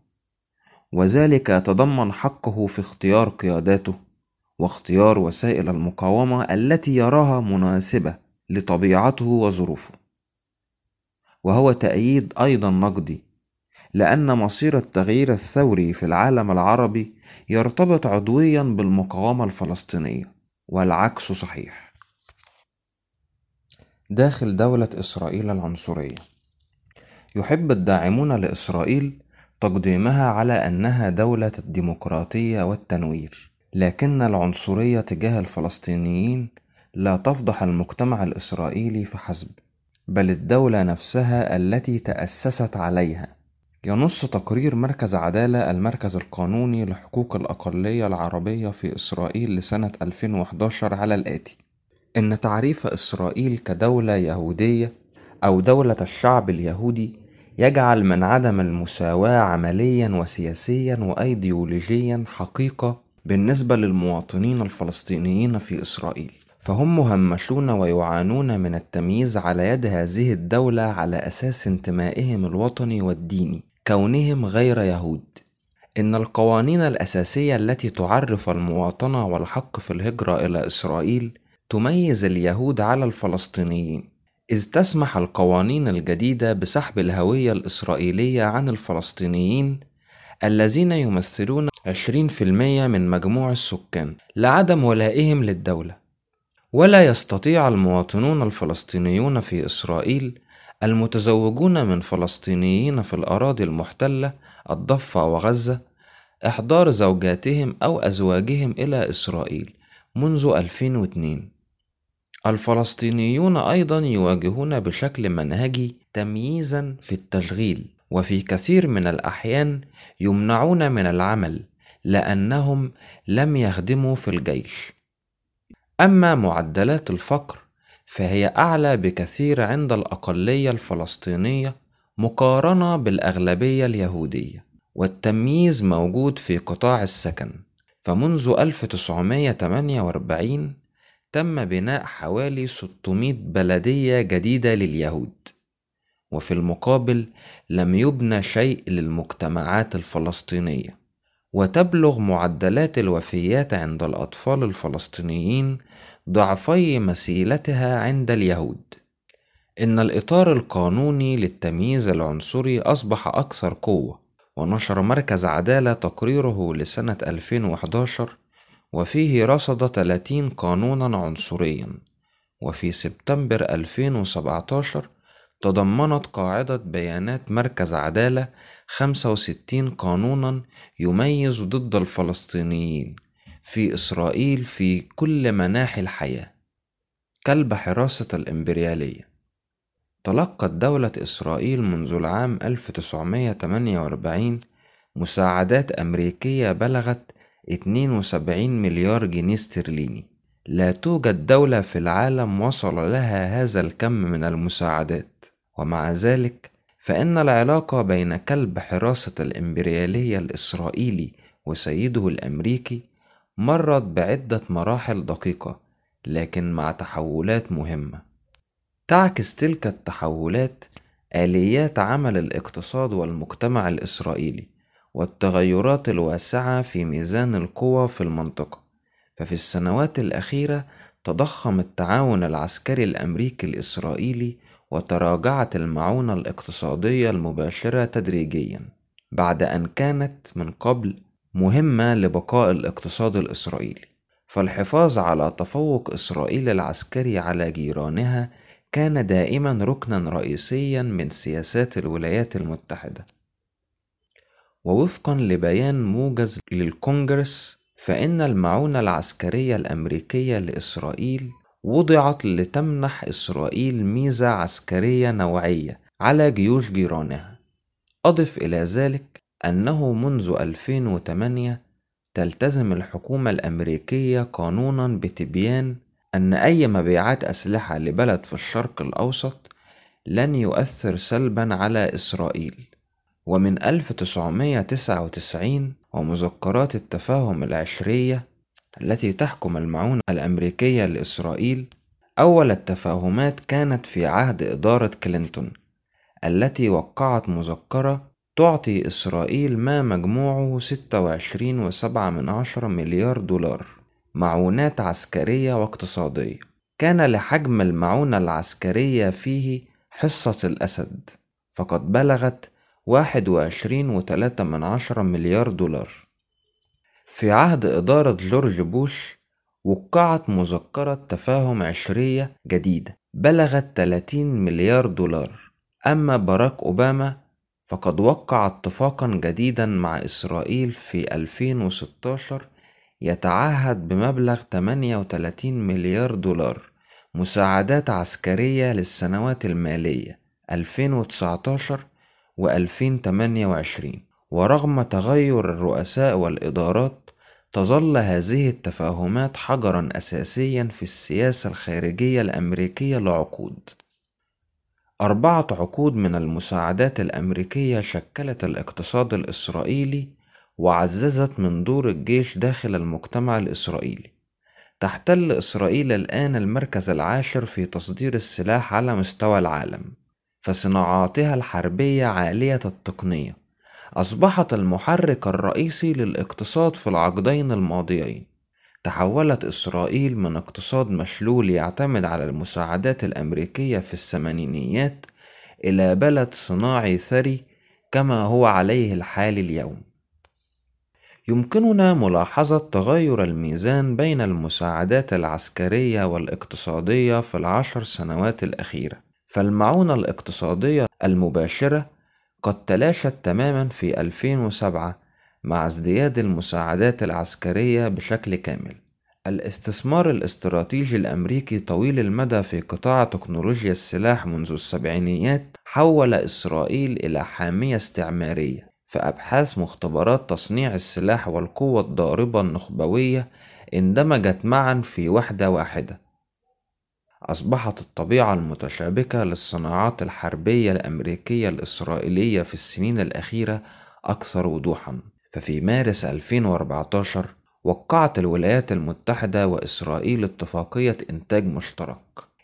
وذلك يتضمن حقه في اختيار قياداته واختيار وسائل المقاومة التي يراها مناسبة لطبيعته وظروفه. وهو تأييد أيضا نقدي لأن مصير التغيير الثوري في العالم العربي يرتبط عضويا بالمقاومة الفلسطينية والعكس صحيح. داخل دولة إسرائيل العنصرية. يحب الداعمون لإسرائيل تقديمها على أنها دولة الديمقراطية والتنوير. لكن العنصرية تجاه الفلسطينيين لا تفضح المجتمع الإسرائيلي فحسب بل الدولة نفسها التي تأسست عليها. ينص تقرير مركز عدالة المركز القانوني لحقوق الأقلية العربية في إسرائيل لسنة 2011 على الآتي. إن تعريف إسرائيل كدولة يهودية أو دولة الشعب اليهودي يجعل من عدم المساواة عمليا وسياسيا وأيديولوجيا حقيقة بالنسبة للمواطنين الفلسطينيين في إسرائيل. فهم مهمشون ويعانون من التمييز على يد هذه الدولة على أساس انتمائهم الوطني والديني كونهم غير يهود. إن القوانين الأساسية التي تعرف المواطنة والحق في الهجرة إلى إسرائيل تميز اليهود على الفلسطينيين. إذ تسمح القوانين الجديدة بسحب الهوية الإسرائيلية عن الفلسطينيين الذين يمثلون 20% من مجموع السكان لعدم ولائهم للدولة. ولا يستطيع المواطنون الفلسطينيون في إسرائيل المتزوجون من فلسطينيين في الأراضي المحتلة الضفة وغزة إحضار زوجاتهم أو أزواجهم إلى إسرائيل منذ 2002 الفلسطينيون أيضا يواجهون بشكل منهجي تمييزا في التشغيل وفي كثير من الأحيان يمنعون من العمل لأنهم لم يخدموا في الجيش. أما معدلات الفقر فهي أعلى بكثير عند الأقلية الفلسطينية مقارنة بالأغلبية اليهودية والتمييز موجود في قطاع السكن. فمنذ 1948 تم بناء حوالي 600 بلدية جديدة لليهود. وفي المقابل لم يبنى شيء للمجتمعات الفلسطينية. وتبلغ معدلات الوفيات عند الأطفال الفلسطينيين ضعفي مثيلتها عند اليهود. إن الإطار القانوني للتمييز العنصري أصبح أكثر قوة ونشر مركز عدالة تقريره لسنة 2011 وفيه رصد 30 قانونا عنصريا. وفي سبتمبر 2017 تضمنت قاعدة بيانات مركز عدالة 65 قانونا يميز ضد الفلسطينيين في إسرائيل في كل مناحي الحياة كلب حراسة الإمبريالية. تلقت دولة إسرائيل منذ العام 1948 مساعدات أمريكية بلغت 72 مليار جنيه استرليني. لا توجد دولة في العالم وصل لها هذا الكم من المساعدات. ومع ذلك فإن العلاقة بين كلب حراسة الإمبريالية الإسرائيلي وسيده الأمريكي مرت بعدة مراحل دقيقة لكن مع تحولات مهمة. تعكس تلك التحولات آليات عمل الاقتصاد والمجتمع الإسرائيلي. والتغيرات الواسعة في ميزان القوى في المنطقة. ففي السنوات الأخيرة تضخم التعاون العسكري الأمريكي الإسرائيلي وتراجعت المعونة الاقتصادية المباشرة تدريجيا بعد أن كانت من قبل مهمة لبقاء الاقتصاد الإسرائيلي. فالحفاظ على تفوق إسرائيل العسكري على جيرانها كان دائما ركنا رئيسيا من سياسات الولايات المتحدة. ووفقا لبيان موجز للكونجرس فإن المعونة العسكرية الأمريكية لإسرائيل وضعت لتمنح إسرائيل ميزة عسكرية نوعية على جيوش جيرانها. أضف إلى ذلك أنه منذ 2008 تلتزم الحكومة الأمريكية قانونا بتبيان أن أي مبيعات أسلحة لبلد في الشرق الأوسط لن يؤثر سلبا على إسرائيل. ومن 1999 ومذكرات التفاهم العشرية التي تحكم المعونة الأمريكية لإسرائيل أول التفاهمات كانت في عهد إدارة كلينتون التي وقعت مذكرة تعطي إسرائيل ما مجموعه 26.7 مليار دولار معونات عسكرية واقتصادية. كان لحجم المعونة العسكرية فيه حصة الأسد فقد بلغت 21.3 مليار دولار. في عهد إدارة جورج بوش وقعت مذكرة تفاهم عشرية جديدة بلغت 30 مليار دولار. أما باراك أوباما فقد وقع اتفاقا جديدا مع إسرائيل في 2016 يتعهد بمبلغ 38 مليار دولار مساعدات عسكرية للسنوات المالية 2019 و 2028 ورغم تغير الرؤساء والإدارات تظل هذه التفاهمات حجرا أساسيا في السياسة الخارجية الأمريكية لعقود. أربعة عقود من المساعدات الأمريكية شكلت الاقتصاد الإسرائيلي وعززت من دور الجيش داخل المجتمع الإسرائيلي. تحتل إسرائيل الآن المركز العاشر في تصدير السلاح على مستوى العالم. فصناعاتها الحربية عالية التقنية. أصبحت المحرك الرئيسي للاقتصاد في العقدين الماضيين. تحولت إسرائيل من اقتصاد مشلول يعتمد على المساعدات الأمريكية في الثمانينيات إلى بلد صناعي ثري كما هو عليه الحال اليوم. يمكننا ملاحظة تغير الميزان بين المساعدات العسكرية والاقتصادية في العشر سنوات الأخيرة. فالمعونة الاقتصادية المباشرة قد تلاشت تماما في 2007 مع ازدياد المساعدات العسكرية بشكل كامل. الاستثمار الاستراتيجي الأمريكي طويل المدى في قطاع تكنولوجيا السلاح منذ السبعينيات حول إسرائيل إلى حامية استعمارية فأبحاث مختبرات تصنيع السلاح والقوة الضاربة النخبوية اندمجت معا في وحدة واحدة. أصبحت الطبيعة المتشابكة للصناعات الحربية الأمريكية الإسرائيلية في السنين الأخيرة أكثر وضوحًا، ففي مارس 2014 وقعت الولايات المتحدة وإسرائيل اتفاقية إنتاج مشترك.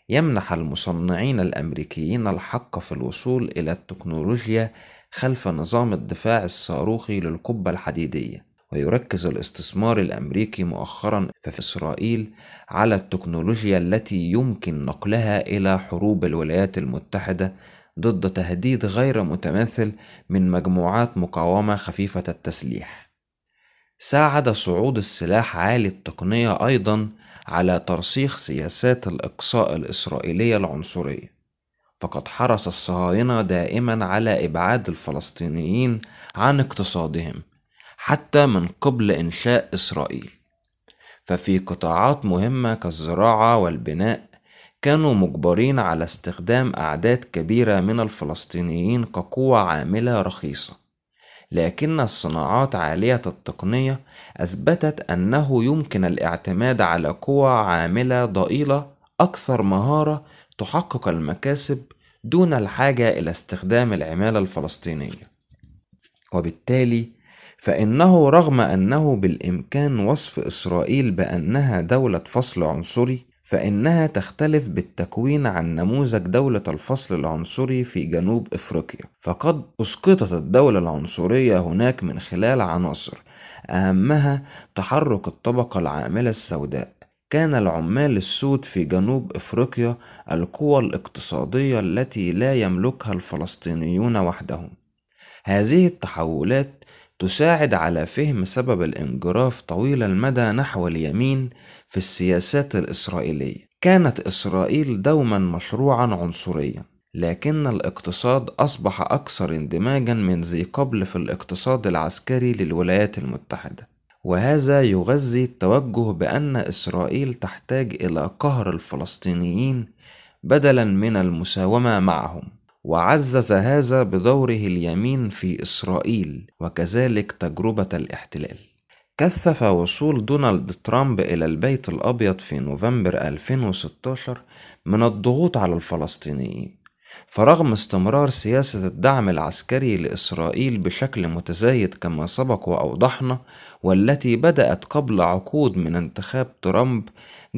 يمنح المصنعين الأمريكيين الحق في الوصول إلى التكنولوجيا خلف نظام الدفاع الصاروخي للقبة الحديدية. ويركز الاستثمار الأمريكي مؤخرا في إسرائيل على التكنولوجيا التي يمكن نقلها إلى حروب الولايات المتحدة ضد تهديد غير متماثل من مجموعات مقاومة خفيفة التسليح. ساعد صعود السلاح عالي التقنية أيضا على ترسيخ سياسات الإقصاء الإسرائيلية العنصرية فقد حرص الصهاينة دائما على إبعاد الفلسطينيين عن اقتصادهم حتى من قبل إنشاء إسرائيل. ففي قطاعات مهمة كالزراعة والبناء كانوا مجبرين على استخدام أعداد كبيرة من الفلسطينيين كقوة عاملة رخيصة. لكن الصناعات عالية التقنية أثبتت أنه يمكن الاعتماد على قوى عاملة ضئيلة أكثر مهارة تحقق المكاسب دون الحاجة إلى استخدام العمالة الفلسطينية. وبالتالي فإنه رغم أنه بالإمكان وصف إسرائيل بأنها دولة فصل عنصري فإنها تختلف بالتكوين عن نموذج دولة الفصل العنصري في جنوب إفريقيا. فقد أسقطت الدولة العنصرية هناك من خلال عناصر أهمها تحرك الطبقة العاملة السوداء. كان العمال السود في جنوب إفريقيا القوى الاقتصادية التي لا يملكها الفلسطينيون وحدهم. هذه التحولات تساعد على فهم سبب الانجراف طويل المدى نحو اليمين في السياسات الإسرائيلية. كانت إسرائيل دوما مشروعا عنصريا لكن الاقتصاد أصبح أكثر اندماجا من ذي قبل في الاقتصاد العسكري للولايات المتحدة. وهذا يغذي التوجه بأن إسرائيل تحتاج إلى قهر الفلسطينيين بدلا من المساومة معهم. وعزز هذا بدوره اليمين في إسرائيل وكذلك تجربة الاحتلال. كثف وصول دونالد ترامب إلى البيت الأبيض في نوفمبر 2016 من الضغوط على الفلسطينيين. فرغم استمرار سياسة الدعم العسكري لإسرائيل بشكل متزايد كما سبق وأوضحنا والتي بدأت قبل عقود من انتخاب ترامب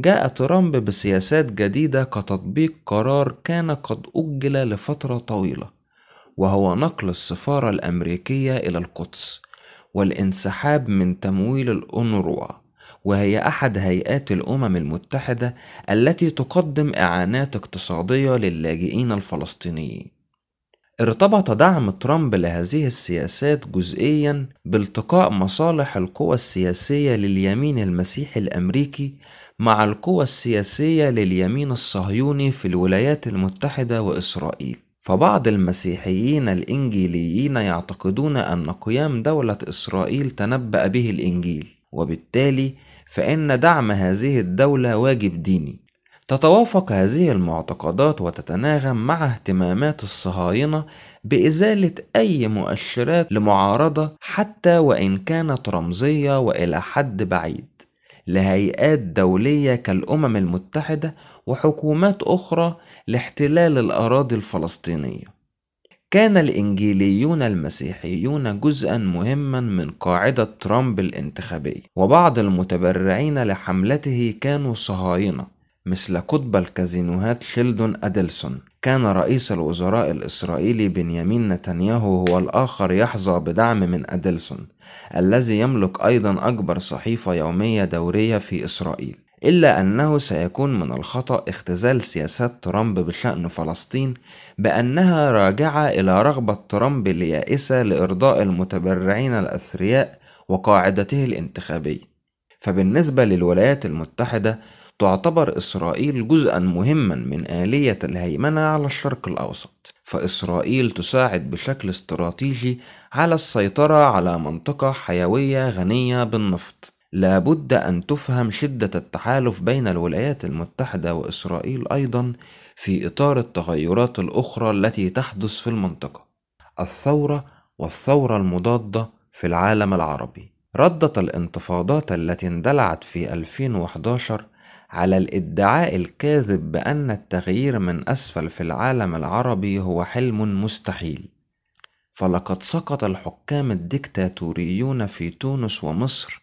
جاء ترامب بسياسات جديدة كتطبيق قرار كان قد أجل لفترة طويلة وهو نقل السفارة الأمريكية إلى القدس والانسحاب من تمويل الأونروا وهي أحد هيئات الأمم المتحدة التي تقدم إعانات اقتصادية للاجئين الفلسطينيين. ارتبط دعم ترامب لهذه السياسات جزئيا بالتقاء مصالح القوى السياسية لليمين المسيحي الأمريكي مع القوى السياسية لليمين الصهيوني في الولايات المتحدة وإسرائيل. فبعض المسيحيين الإنجيليين يعتقدون أن قيام دولة إسرائيل تنبأ به الإنجيل، وبالتالي فإن دعم هذه الدولة واجب ديني. تتوافق هذه المعتقدات وتتناغم مع اهتمامات الصهاينة بإزالة أي مؤشرات لمعارضة حتى وإن كانت رمزية وإلى حد بعيد لهيئات دولية كالأمم المتحدة وحكومات أخرى لاحتلال الأراضي الفلسطينية. كان الإنجيليون المسيحيون جزءا مهما من قاعدة ترامب الانتخابية، وبعض المتبرعين لحملته كانوا صهاينة مثل قطب الكازينوهات شيلدون أدلسون. كان رئيس الوزراء الإسرائيلي بنيامين نتنياهو هو الآخر يحظى بدعم من أدلسون، الذي يملك أيضا أكبر صحيفة يومية دورية في إسرائيل. إلا أنه سيكون من الخطأ اختزال سياسات ترامب بشأن فلسطين بأنها راجعة إلى رغبة ترامب اليائسة لإرضاء المتبرعين الأثرياء وقاعدته الانتخابية. فبالنسبة للولايات المتحدة تعتبر إسرائيل جزءا مهما من آلية الهيمنة على الشرق الأوسط، فإسرائيل تساعد بشكل استراتيجي على السيطرة على منطقة حيوية غنية بالنفط. لابد أن تفهم شدة التحالف بين الولايات المتحدة وإسرائيل أيضا في إطار التغيرات الأخرى التي تحدث في المنطقة. الثورة والثورة المضادة في العالم العربي. ردت الانتفاضات التي اندلعت في 2011 على الإدعاء الكاذب بأن التغيير من أسفل في العالم العربي هو حلم مستحيل. فلقد سقط الحكام الديكتاتوريون في تونس ومصر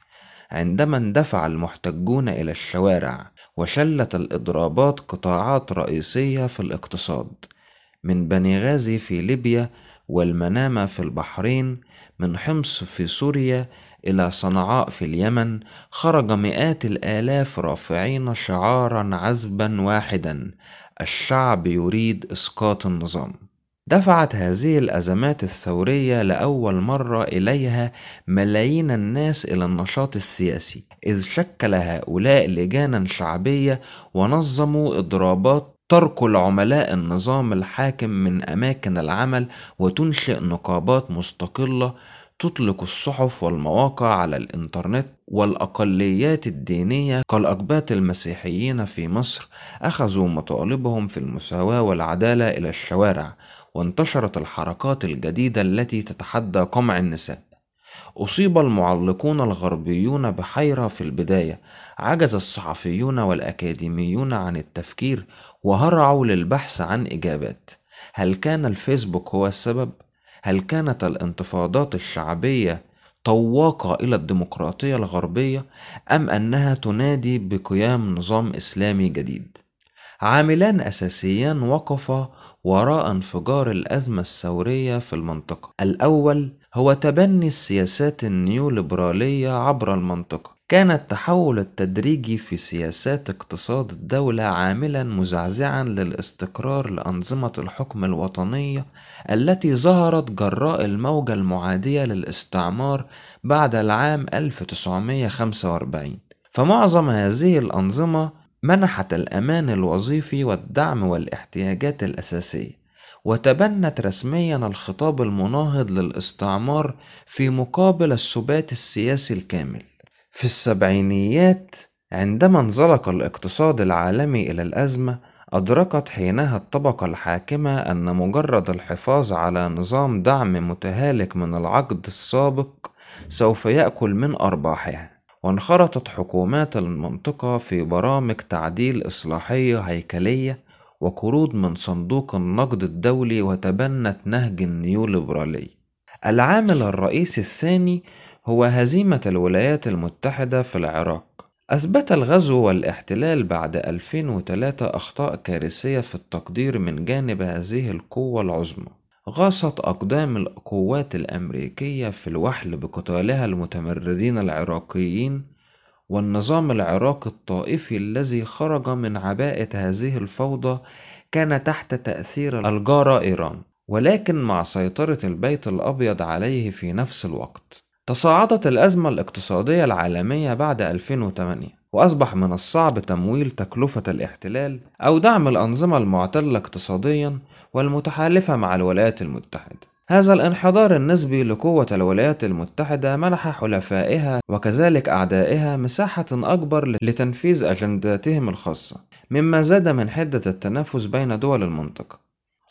عندما اندفع المحتجون إلى الشوارع وشلت الإضرابات قطاعات رئيسية في الاقتصاد من بني غازي في ليبيا والمنامة في البحرين من حمص في سوريا إلى صنعاء في اليمن خرج مئات الآلاف رافعين شعارا عذبا واحدا. الشعب يريد إسقاط النظام. دفعت هذه الأزمات الثورية لأول مرة إليها ملايين الناس إلى النشاط السياسي إذ شكل هؤلاء لجانا شعبية ونظموا إضرابات ترك العملاء النظام الحاكم من أماكن العمل وتنشئ نقابات مستقلة تطلق الصحف والمواقع على الإنترنت والأقليات الدينية كالأقباط المسيحيين في مصر أخذوا مطالبهم في المساواة والعدالة إلى الشوارع وانتشرت الحركات الجديدة التي تتحدى قمع النساء أصيب المعلقون الغربيون بحيرة في البداية عجز الصحفيون والأكاديميون عن التفكير وهرعوا للبحث عن إجابات هل كان الفيسبوك هو السبب؟ هل كانت الانتفاضات الشعبية طواقة إلى الديمقراطية الغربية أم أنها تنادي بقيام نظام إسلامي جديد؟ عاملان أساسيان وقفا وراء انفجار الأزمة الثورية في المنطقة الأول هو تبني السياسات النيوليبرالية عبر المنطقة كان التحول التدريجي في سياسات اقتصاد الدولة عاملا مزعزعا للاستقرار لأنظمة الحكم الوطنية التي ظهرت جراء الموجة المعادية للاستعمار بعد العام 1945 فمعظم هذه الأنظمة منحت الأمان الوظيفي والدعم والاحتياجات الأساسية وتبنت رسميا الخطاب المناهض للاستعمار في مقابل السبات السياسي الكامل. في السبعينيات عندما انزلق الاقتصاد العالمي إلى الأزمة أدركت حينها الطبقة الحاكمة أن مجرد الحفاظ على نظام دعم متهالك من العقد السابق سوف يأكل من أرباحها. وانخرطت حكومات المنطقة في برامج تعديل إصلاحية هيكلية وقروض من صندوق النقد الدولي وتبنت نهج النيوليبرالي العامل الرئيسي الثاني هو هزيمة الولايات المتحدة في العراق. أثبت الغزو والاحتلال بعد 2003 أخطاء كارثية في التقدير من جانب هذه القوة العظمى. غاصت أقدام القوات الأمريكية في الوحل بقتالها المتمردين العراقيين والنظام العراقي الطائفي الذي خرج من عباءة هذه الفوضى كان تحت تأثير الجارة إيران. ولكن مع سيطرة البيت الأبيض عليه في نفس الوقت تصاعدت الأزمة الاقتصادية العالمية بعد 2008 وأصبح من الصعب تمويل تكلفة الاحتلال أو دعم الأنظمة المعتلة اقتصاديا والمتحالفة مع الولايات المتحدة. هذا الانحدار النسبي لقوة الولايات المتحدة منح حلفائها وكذلك أعدائها مساحة أكبر لتنفيذ أجنداتهم الخاصة مما زاد من حدة التنافس بين دول المنطقة.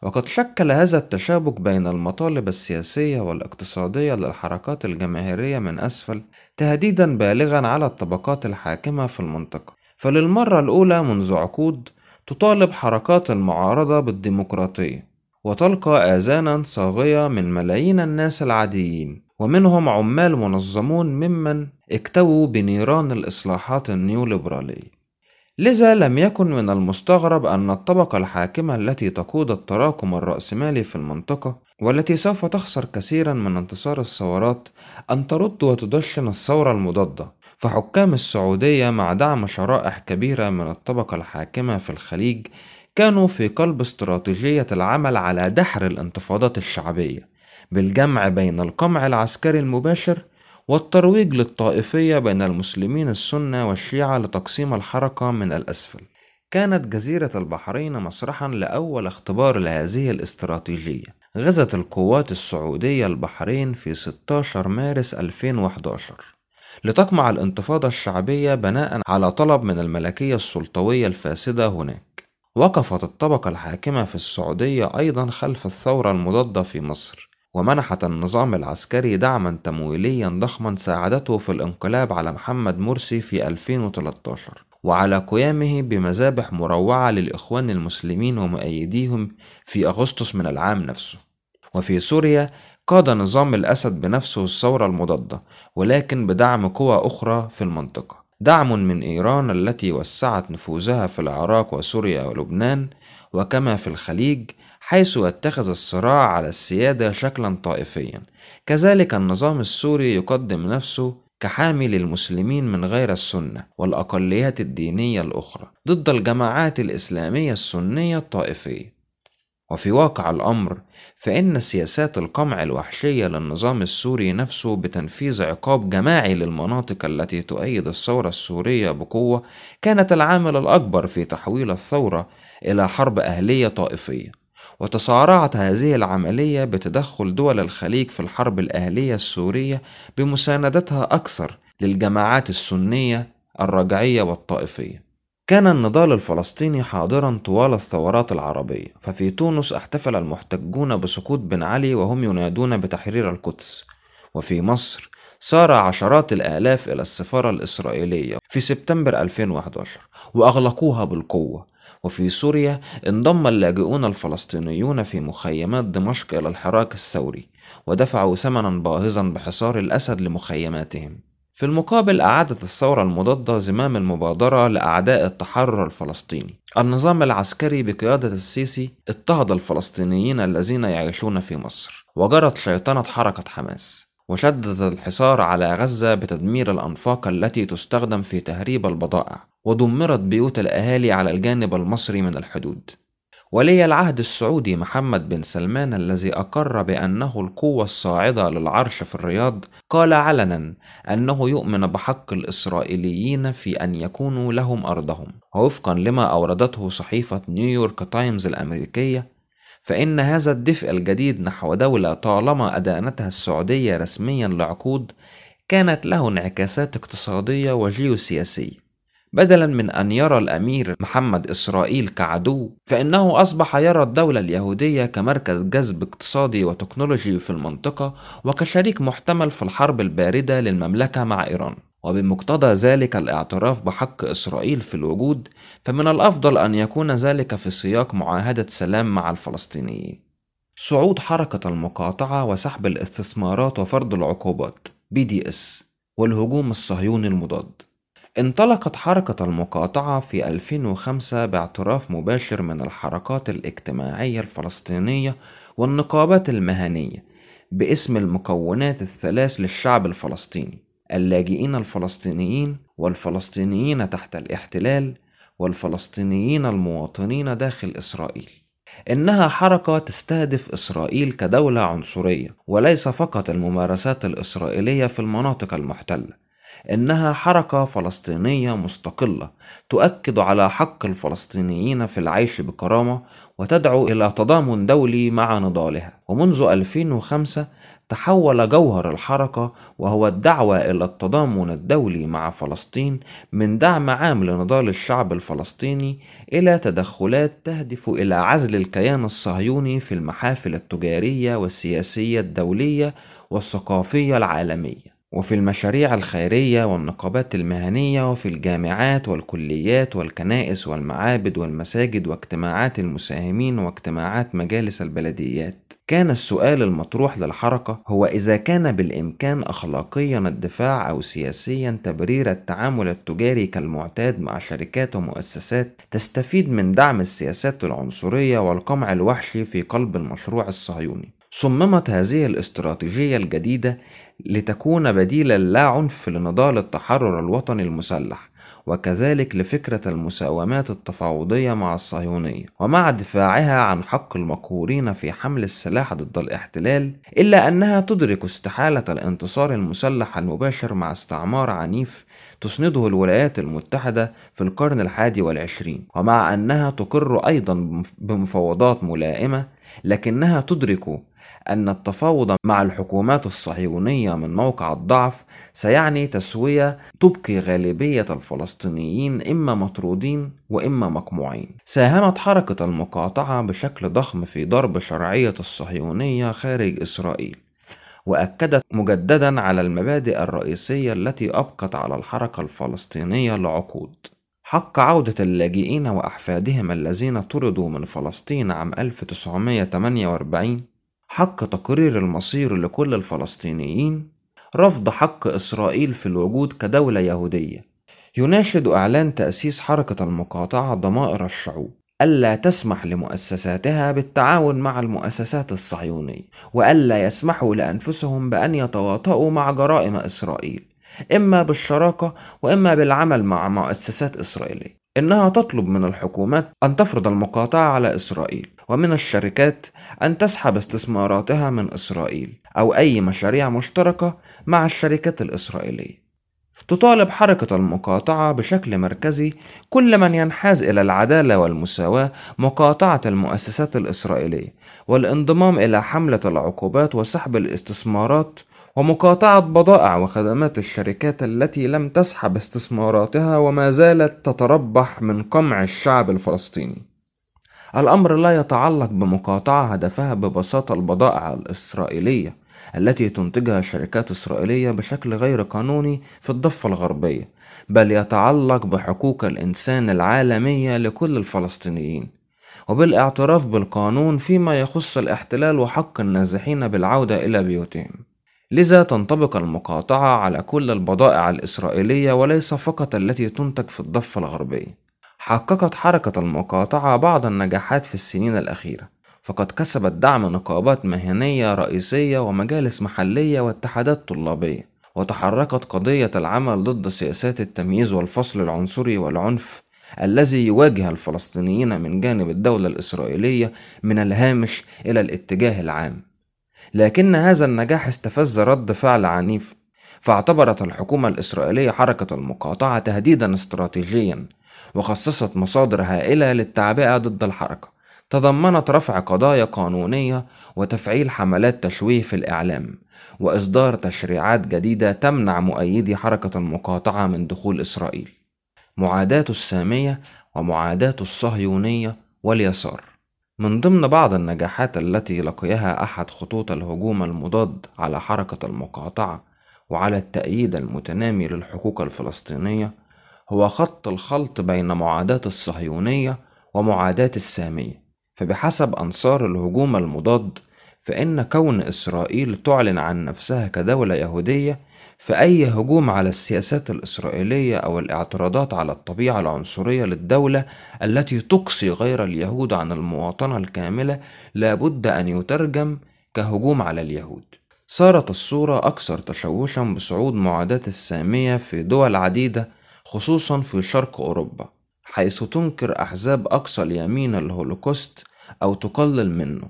وقد شكل هذا التشابك بين المطالب السياسية والاقتصادية للحركات الجماهيرية من أسفل تهديدا بالغا على الطبقات الحاكمة في المنطقة. فللمرة الأولى منذ عقود تطالب حركات المعارضة بالديمقراطية وتلقى آذانا صاغية من ملايين الناس العاديين ومنهم عمال منظمون ممن اكتووا بنيران الإصلاحات النيوليبرالية. لذا لم يكن من المستغرب أن الطبقة الحاكمة التي تقود التراكم الرأسمالي في المنطقة والتي سوف تخسر كثيرا من انتصار الثورات أن ترد وتدشن الثورة المضادة. فحكام السعودية مع دعم شرائح كبيرة من الطبقة الحاكمة في الخليج كانوا في قلب استراتيجية العمل على دحر الانتفاضات الشعبية بالجمع بين القمع العسكري المباشر والترويج للطائفية بين المسلمين السنة والشيعة لتقسيم الحركة من الأسفل. كانت جزيرة البحرين مسرحا لأول اختبار لهذه الاستراتيجية. غزت القوات السعودية البحرين في 16 مارس 2011 لتقمع الانتفاضة الشعبية بناء على طلب من الملكية السلطوية الفاسدة هناك. وقفت الطبقة الحاكمة في السعودية أيضا خلف الثورة المضادة في مصر. ومنحت النظام العسكري دعما تمويليا ضخما ساعدته في الانقلاب على محمد مرسي في 2013 وعلى قيامه بمذابح مروعة للإخوان المسلمين ومؤيديهم في أغسطس من العام نفسه. وفي سوريا قاد نظام الأسد بنفسه الثورة المضادة ولكن بدعم قوى أخرى في المنطقة. دعم من إيران التي وسعت نفوذها في العراق وسوريا ولبنان وكما في الخليج حيث يتخذ الصراع على السيادة شكلا طائفيا. كذلك النظام السوري يقدم نفسه كحامي للمسلمين من غير السنة والأقليات الدينية الأخرى ضد الجماعات الإسلامية السنية الطائفية. وفي واقع الأمر فإن سياسات القمع الوحشية للنظام السوري نفسه بتنفيذ عقاب جماعي للمناطق التي تؤيد الثورة السورية بقوة كانت العامل الأكبر في تحويل الثورة إلى حرب أهلية طائفية. وتصارعت هذه العملية بتدخل دول الخليج في الحرب الأهلية السورية بمساندتها أكثر للجماعات السنية الرجعية والطائفية. كان النضال الفلسطيني حاضرا طوال الثورات العربية ففي تونس احتفل المحتجون بسقوط بن علي وهم ينادون بتحرير القدس. وفي مصر سار عشرات الآلاف إلى السفارة الإسرائيلية في سبتمبر 2011 وأغلقوها بالقوة. وفي سوريا انضم اللاجئون الفلسطينيون في مخيمات دمشق إلى الحراك الثوري ودفعوا ثمنا باهظا بحصار الأسد لمخيماتهم. في المقابل أعادت الثورة المضادة زمام المبادرة لأعداء التحرر الفلسطيني. النظام العسكري بقيادة السيسي اضطهد الفلسطينيين الذين يعيشون في مصر وجرت شيطنة حركة حماس. وشدد الحصار على غزة بتدمير الأنفاق التي تستخدم في تهريب البضائع ودمرت بيوت الأهالي على الجانب المصري من الحدود. ولي العهد السعودي محمد بن سلمان الذي أقر بأنه القوة الصاعدة للعرش في الرياض قال علنا أنه يؤمن بحق الإسرائيليين في أن يكونوا لهم أرضهم. ووفقا لما أوردته صحيفة نيويورك تايمز الأمريكية فإن هذا الدفء الجديد نحو دولة طالما أدانتها السعودية رسميا لعقود كانت له انعكاسات اقتصادية وجيوسياسية. بدلا من أن يرى الأمير محمد إسرائيل كعدو فإنه أصبح يرى الدولة اليهودية كمركز جذب اقتصادي وتكنولوجي في المنطقة وكشريك محتمل في الحرب الباردة للمملكة مع إيران. وبمقتضى ذلك الاعتراف بحق إسرائيل في الوجود فمن الأفضل أن يكون ذلك في سياق معاهدة سلام مع الفلسطينيين. صعود حركة المقاطعة وسحب الاستثمارات وفرض العقوبات BDS والهجوم الصهيوني المضاد. انطلقت حركة المقاطعة في 2005 باعتراف مباشر من الحركات الاجتماعية الفلسطينية والنقابات المهنية باسم المكونات الثلاث للشعب الفلسطيني. اللاجئين الفلسطينيين والفلسطينيين تحت الاحتلال والفلسطينيين المواطنين داخل إسرائيل. إنها حركة تستهدف إسرائيل كدولة عنصرية وليس فقط الممارسات الإسرائيلية في المناطق المحتلة. إنها حركة فلسطينية مستقلة تؤكد على حق الفلسطينيين في العيش بكرامة وتدعو إلى تضامن دولي مع نضالها. ومنذ 2005 تحول جوهر الحركة وهو الدعوة إلى التضامن الدولي مع فلسطين من دعم عام لنضال الشعب الفلسطيني إلى تدخلات تهدف إلى عزل الكيان الصهيوني في المحافل التجارية والسياسية الدولية والثقافية العالمية. وفي المشاريع الخيرية والنقابات المهنية وفي الجامعات والكليات والكنائس والمعابد والمساجد واجتماعات المساهمين واجتماعات مجالس البلديات. كان السؤال المطروح للحركة هو إذا كان بالإمكان أخلاقيا الدفاع أو سياسيا تبرير التعامل التجاري كالمعتاد مع شركات ومؤسسات تستفيد من دعم السياسات العنصرية والقمع الوحشي في قلب المشروع الصهيوني. صممت هذه الاستراتيجية الجديدة لتكون بديلا لا عنف لنضال التحرر الوطني المسلح وكذلك لفكرة المساومات التفاوضية مع الصهيونية ومع دفاعها عن حق المقهورين في حمل السلاح ضد الاحتلال إلا أنها تدرك استحالة الانتصار المسلح المباشر مع استعمار عنيف تسنده الولايات المتحدة في القرن الحادي والعشرين ومع أنها تقر أيضا بمفاوضات ملائمة لكنها تدرك أن التفاوض مع الحكومات الصهيونية من موقع الضعف سيعني تسوية تبقي غالبية الفلسطينيين إما مطرودين وإما مقموعين. ساهمت حركة المقاطعة بشكل ضخم في ضرب شرعية الصهيونية خارج إسرائيل. وأكدت مجددا على المبادئ الرئيسية التي أبقت على الحركة الفلسطينية لعقود. حق عودة اللاجئين وأحفادهم الذين طردوا من فلسطين عام 1948 حق تقرير المصير لكل الفلسطينيين رفض حق إسرائيل في الوجود كدولة يهودية. يناشد إعلان تأسيس حركة المقاطعة ضمائر الشعوب ألا تسمح لمؤسساتها بالتعاون مع المؤسسات الصهيونية وألا يسمحوا لأنفسهم بأن يتواطؤوا مع جرائم إسرائيل إما بالشراكة وإما بالعمل مع مؤسسات إسرائيلية. إنها تطلب من الحكومات أن تفرض المقاطعة على إسرائيل ومن الشركات أن تسحب استثماراتها من إسرائيل أو أي مشاريع مشتركة مع الشركات الإسرائيلية تطالب حركة المقاطعة بشكل مركزي كل من ينحاز إلى العدالة والمساواة مقاطعة المؤسسات الإسرائيلية والانضمام إلى حملة العقوبات وسحب الاستثمارات ومقاطعة بضائع وخدمات الشركات التي لم تسحب استثماراتها وما زالت تتربح من قمع الشعب الفلسطيني. الأمر لا يتعلق بمقاطعة هدفها ببساطة البضائع الإسرائيلية التي تنتجها شركات إسرائيلية بشكل غير قانوني في الضفة الغربية، بل يتعلق بحقوق الإنسان العالمية لكل الفلسطينيين، وبالاعتراف بالقانون فيما يخص الاحتلال وحق النازحين بالعودة إلى بيوتهم. لذا تنطبق المقاطعة على كل البضائع الإسرائيلية وليس فقط التي تنتج في الضفة الغربية. حققت حركة المقاطعة بعض النجاحات في السنين الأخيرة، فقد كسبت دعم نقابات مهنية رئيسية ومجالس محلية واتحادات طلابية، وتحركت قضية العمل ضد سياسات التمييز والفصل العنصري والعنف الذي يواجه الفلسطينيين من جانب الدولة الإسرائيلية من الهامش إلى الاتجاه العام. لكن هذا النجاح استفز رد فعل عنيف فاعتبرت الحكومة الإسرائيلية حركة المقاطعة تهديدا استراتيجيا وخصصت مصادر هائلة للتعبئة ضد الحركة. تضمنت رفع قضايا قانونية وتفعيل حملات تشويه في الإعلام وإصدار تشريعات جديدة تمنع مؤيدي حركة المقاطعة من دخول إسرائيل. معاداة السامية ومعاداة الصهيونية واليسار. من ضمن بعض النجاحات التي لقيها أحد خطوط الهجوم المضاد على حركة المقاطعة وعلى التأييد المتنامي للحقوق الفلسطينية هو خط الخلط بين معاداة الصهيونية ومعاداة السامية فبحسب أنصار الهجوم المضاد فإن كون إسرائيل تعلن عن نفسها كدولة يهودية فأي هجوم على السياسات الإسرائيلية أو الاعتراضات على الطبيعة العنصرية للدولة التي تقصي غير اليهود عن المواطنة الكاملة لابد أن يترجم كهجوم على اليهود. صارت الصورة أكثر تشوشا بصعود معاداة السامية في دول عديدة خصوصا في شرق أوروبا حيث تنكر أحزاب أقصى اليمين الهولوكوست أو تقلل منه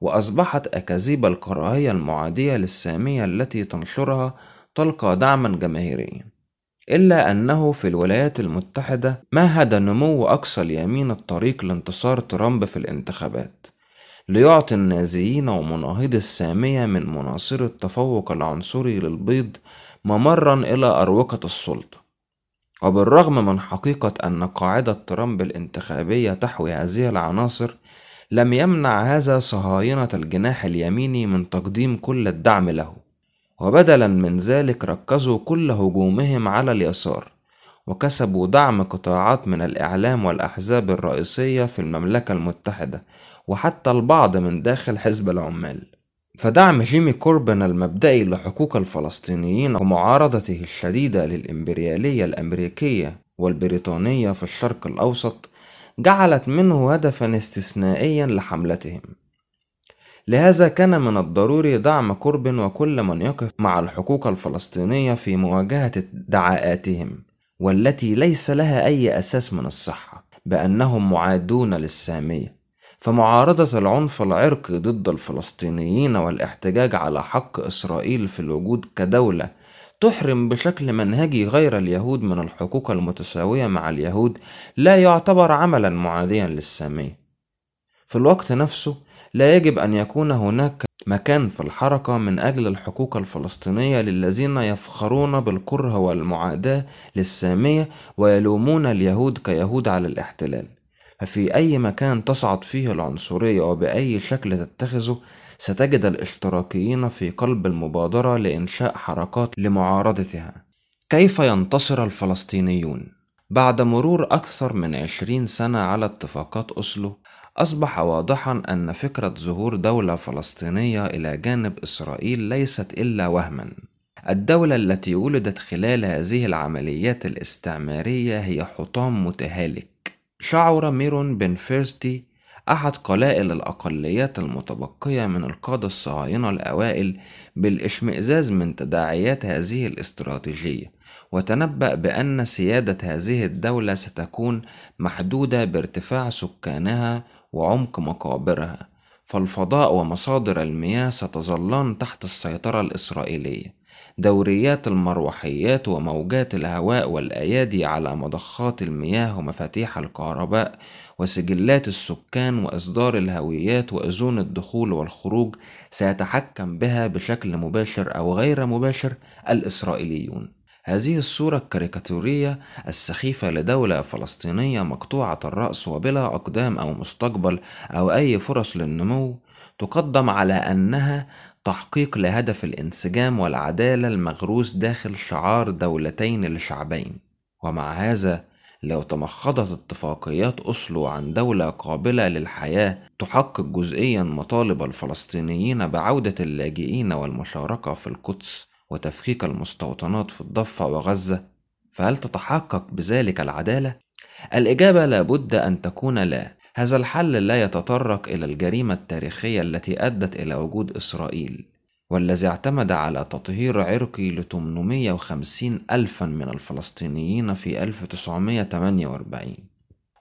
وأصبحت أكاذيب الكراهية المعادية للسامية التي تنشرها تلقى دعما جماهيريا. إلا أنه في الولايات المتحدة مهد نمو أقصى اليمين الطريق لانتصار ترامب في الانتخابات ليعطي النازيين ومناهضي السامية من مناصري التفوق العنصري للبيض ممرا إلى أروقة السلطة. وبالرغم من حقيقة أن قاعدة ترامب الانتخابية تحوي هذه العناصر لم يمنع هذا صهاينة الجناح اليميني من تقديم كل الدعم له. وبدلا من ذلك ركزوا كل هجومهم على اليسار وكسبوا دعم قطاعات من الإعلام والأحزاب الرئيسية في المملكة المتحدة وحتى البعض من داخل حزب العمال. فدعم جيمي كوربن المبدئي لحقوق الفلسطينيين ومعارضته الشديدة للإمبريالية الأمريكية والبريطانية في الشرق الأوسط جعلت منه هدفا استثنائيا لحملتهم. لهذا كان من الضروري دعم كوربن وكل من يقف مع الحقوق الفلسطينية في مواجهة ادعاءاتهم والتي ليس لها أي أساس من الصحة بأنهم معادون للسامية. فمعارضة العنف العرقي ضد الفلسطينيين والاحتجاج على حق إسرائيل في الوجود كدولة تحرم بشكل منهجي غير اليهود من الحقوق المتساوية مع اليهود لا يعتبر عملا معاديا للسامية في الوقت نفسه لا يجب أن يكون هناك مكان في الحركة من أجل الحقوق الفلسطينية للذين يفخرون بالكره والمعاداة للسامية ويلومون اليهود كيهود على الاحتلال. ففي أي مكان تصعد فيه العنصرية وبأي شكل تتخذه ستجد الاشتراكيين في قلب المبادرة لإنشاء حركات لمعارضتها. كيف ينتصر الفلسطينيون؟ بعد مرور أكثر من عشرين سنة على اتفاقات أسلو، أصبح واضحا أن فكرة ظهور دولة فلسطينية إلى جانب إسرائيل ليست إلا وهما. الدولة التي ولدت خلال هذه العمليات الاستعمارية هي حطام متهالك. شعر ميرون بن فيرستي أحد قلائل الأقليات المتبقية من القادة الصهاينة الأوائل بالإشمئزاز من تداعيات هذه الاستراتيجية وتنبأ بأن سيادة هذه الدولة ستكون محدودة بارتفاع سكانها وعمق مقابرها فالفضاء ومصادر المياه ستظلان تحت السيطرة الإسرائيلية. دوريات المروحيات وموجات الهواء والأيادي على مضخات المياه ومفاتيح الكهرباء وسجلات السكان وإصدار الهويات وأذون الدخول والخروج سيتحكم بها بشكل مباشر أو غير مباشر الإسرائيليون. هذه الصورة الكاريكاتورية السخيفة لدولة فلسطينية مقطوعة الرأس وبلا أقدام أو مستقبل أو أي فرص للنمو تقدم على أنها تحقيق لهدف الانسجام والعدالة المغروس داخل شعار دولتين لشعبين ومع هذا لو تمخضت اتفاقيات أوسلو عن دولة قابلة للحياة تحقق جزئيا مطالب الفلسطينيين بعودة اللاجئين والمشاركة في القدس وتفكيك المستوطنات في الضفة وغزة فهل تتحقق بذلك العدالة؟ الإجابة لابد أن تكون لا هذا الحل لا يتطرق إلى الجريمة التاريخية التي أدت إلى وجود إسرائيل والذي اعتمد على تطهير عرقي ل 850 ألفا من الفلسطينيين في 1948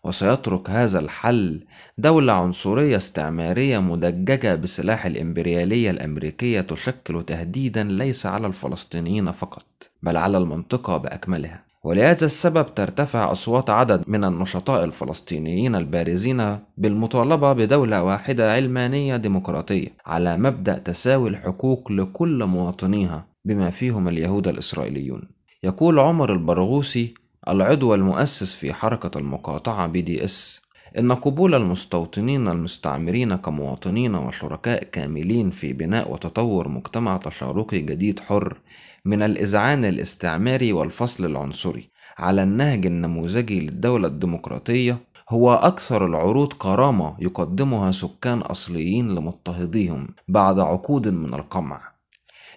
وسيترك هذا الحل دولة عنصرية استعمارية مدججة بسلاح الإمبريالية الأمريكية تشكل تهديدا ليس على الفلسطينيين فقط بل على المنطقة بأكملها. ولهذا السبب ترتفع أصوات عدد من النشطاء الفلسطينيين البارزين بالمطالبة بدولة واحدة علمانية ديمقراطية على مبدأ تساوي الحقوق لكل مواطنيها بما فيهم اليهود الإسرائيليون. يقول عمر البرغوثي العضو المؤسس في حركة المقاطعة BDS إن قبول المستوطنين المستعمرين كمواطنين وشركاء كاملين في بناء وتطور مجتمع تشاركي جديد حر من الإذعان الاستعماري والفصل العنصري على النهج النموذجي للدولة الديمقراطية هو أكثر العروض كرامة يقدمها سكان أصليين لمضطهديهم بعد عقود من القمع.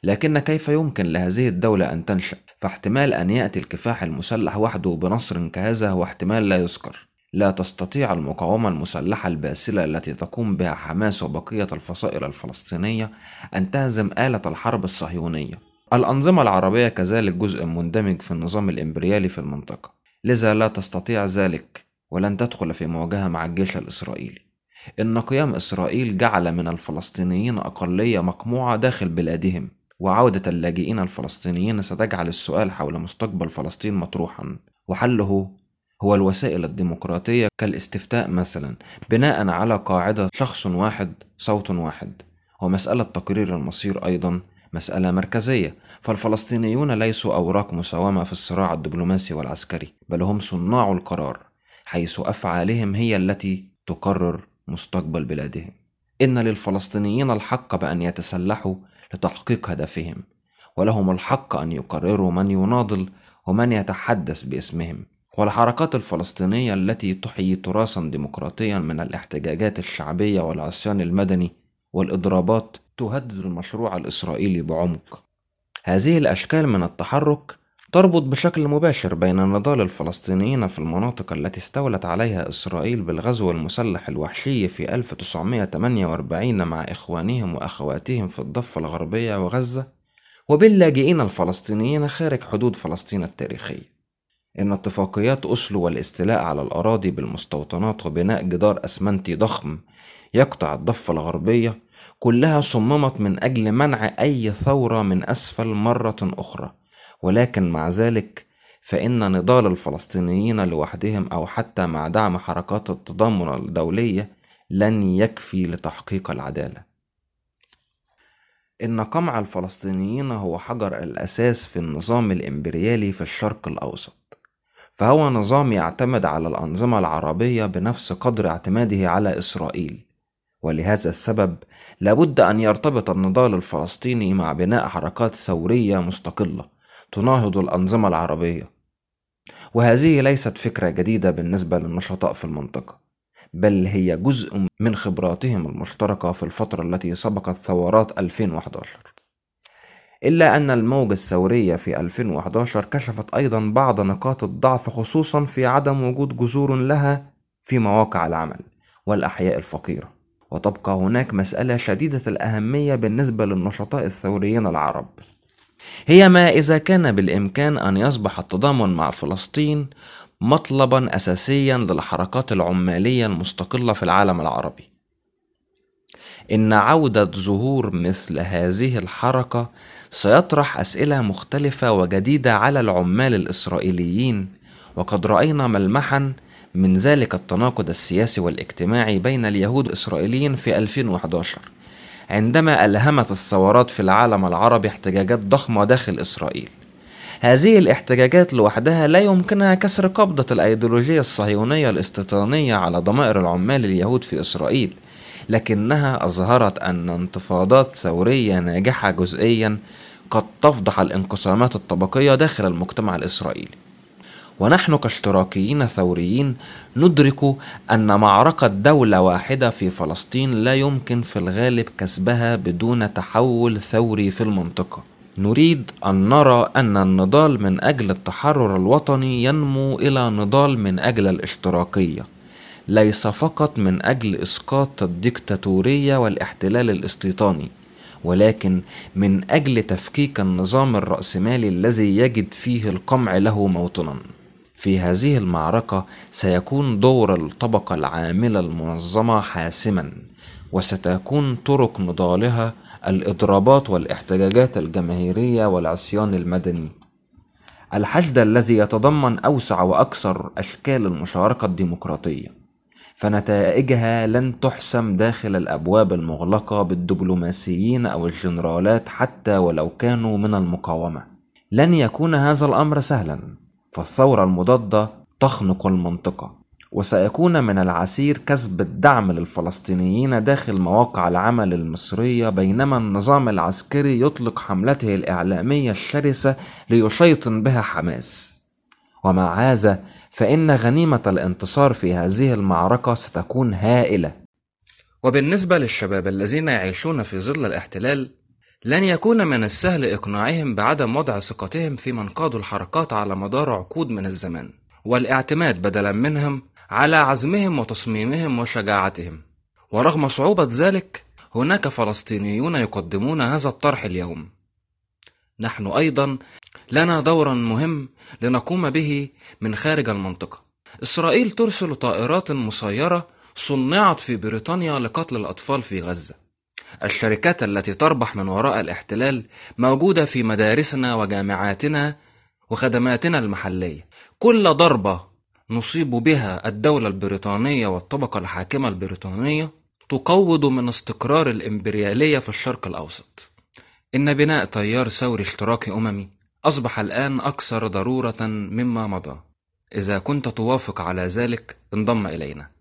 لكن كيف يمكن لهذه الدولة أن تنشأ؟ فاحتمال أن يأتي الكفاح المسلح وحده بنصر كهذا هو احتمال لا يذكر. لا تستطيع المقاومة المسلحة الباسلة التي تقوم بها حماس وبقية الفصائل الفلسطينية أن تهزم آلة الحرب الصهيونية. الأنظمة العربية كذلك جزء مندمج في النظام الإمبريالي في المنطقة. لذا لا تستطيع ذلك ولن تدخل في مواجهة مع الجيش الإسرائيلي. إن قيام إسرائيل جعل من الفلسطينيين أقلية مقموعة داخل بلادهم وعودة اللاجئين الفلسطينيين ستجعل السؤال حول مستقبل فلسطين مطروحا. وحله هو الوسائل الديمقراطية كالاستفتاء مثلا بناء على قاعدة شخص واحد صوت واحد. ومسألة تقرير المصير أيضا مسألة مركزية. فالفلسطينيون ليسوا أوراق مساومة في الصراع الدبلوماسي والعسكري بل هم صناع القرار حيث أفعالهم هي التي تقرر مستقبل بلادهم. إن للفلسطينيين الحق بأن يتسلحوا لتحقيق هدفهم ولهم الحق أن يقرروا من يناضل ومن يتحدث باسمهم. والحركات الفلسطينية التي تحيي تراثا ديمقراطيا من الاحتجاجات الشعبية والعصيان المدني والإضرابات تهدد المشروع الإسرائيلي بعمق. هذه الأشكال من التحرك تربط بشكل مباشر بين نضال الفلسطينيين في المناطق التي استولت عليها إسرائيل بالغزو المسلح الوحشي في 1948 مع إخوانهم وأخواتهم في الضفة الغربية وغزة وباللاجئين الفلسطينيين خارج حدود فلسطين التاريخية إن اتفاقيات أوسلو والاستيلاء على الأراضي بالمستوطنات وبناء جدار أسمنتي ضخم يقطع الضفة الغربية كلها صممت من أجل منع أي ثورة من أسفل مرة أخرى. ولكن مع ذلك فإن نضال الفلسطينيين لوحدهم أو حتى مع دعم حركات التضامن الدولية لن يكفي لتحقيق العدالة. إن قمع الفلسطينيين هو حجر الأساس في النظام الإمبريالي في الشرق الأوسط، فهو نظام يعتمد على الأنظمة العربية بنفس قدر اعتماده على إسرائيل، ولهذا السبب لابد أن يرتبط النضال الفلسطيني مع بناء حركات ثورية مستقلة تناهض الأنظمة العربية. وهذه ليست فكرة جديدة بالنسبة للنشطاء في المنطقة بل هي جزء من خبراتهم المشتركة في الفترة التي سبقت ثورات 2011 إلا أن الموجة الثورية في 2011 كشفت أيضا بعض نقاط الضعف خصوصا في عدم وجود جذور لها في مواقع العمل والأحياء الفقيرة. وتبقى هناك مسألة شديدة الأهمية بالنسبة للنشطاء الثوريين العرب. هي ما إذا كان بالإمكان أن يصبح التضامن مع فلسطين مطلبا أساسيا للحركات العمالية المستقلة في العالم العربي. إن عودة ظهور مثل هذه الحركة سيطرح أسئلة مختلفة وجديدة على العمال الإسرائيليين وقد رأينا ملمحا من ذلك التناقض السياسي والاجتماعي بين اليهود الإسرائيليين في 2011 عندما ألهمت الثورات في العالم العربي احتجاجات ضخمة داخل إسرائيل. هذه الاحتجاجات لوحدها لا يمكنها كسر قبضة الأيديولوجية الصهيونية الاستيطانية على ضمائر العمال اليهود في إسرائيل لكنها أظهرت أن انتفاضات ثورية ناجحة جزئيا قد تفضح الانقسامات الطبقية داخل المجتمع الإسرائيلي. ونحن كاشتراكيين ثوريين ندرك أن معركة دولة واحدة في فلسطين لا يمكن في الغالب كسبها بدون تحول ثوري في المنطقة. نريد أن نرى أن النضال من أجل التحرر الوطني ينمو إلى نضال من أجل الاشتراكية ليس فقط من أجل إسقاط الديكتاتورية والاحتلال الاستيطاني ولكن من أجل تفكيك النظام الرأسمالي الذي يجد فيه القمع له موطنا. في هذه المعركة سيكون دور الطبقة العاملة المنظمة حاسما وستكون طرق نضالها الإضرابات والاحتجاجات الجماهيرية والعصيان المدني. الحشد الذي يتضمن أوسع وأكثر أشكال المشاركة الديمقراطية فنتائجها لن تحسم داخل الأبواب المغلقة بالدبلوماسيين أو الجنرالات حتى ولو كانوا من المقاومة. لن يكون هذا الأمر سهلا. فالثورة المضادة تخنق المنطقة وسيكون من العسير كسب الدعم للفلسطينيين داخل مواقع العمل المصرية بينما النظام العسكري يطلق حملته الإعلامية الشرسة ليشيطن بها حماس. ومع هذا فإن غنيمة الانتصار في هذه المعركة ستكون هائلة. وبالنسبة للشباب الذين يعيشون في ظل الاحتلال لن يكون من السهل إقناعهم بعدم وضع ثقتهم في من قادوا الحركات على مدار عقود من الزمان والاعتماد بدلا منهم على عزمهم وتصميمهم وشجاعتهم. ورغم صعوبة ذلك هناك فلسطينيون يقدمون هذا الطرح اليوم. نحن أيضا لنا دورا مهم لنقوم به من خارج المنطقة. إسرائيل ترسل طائرات مسيرة صنعت في بريطانيا لقتل الأطفال في غزة. الشركات التي تربح من وراء الاحتلال موجودة في مدارسنا وجامعاتنا وخدماتنا المحلية. كل ضربة نصيب بها الدولة البريطانية والطبقة الحاكمة البريطانية تقوض من استقرار الإمبريالية في الشرق الأوسط. إن بناء تيار ثوري اشتراكي أممي أصبح الآن أكثر ضرورة مما مضى. إذا كنت توافق على ذلك انضم إلينا.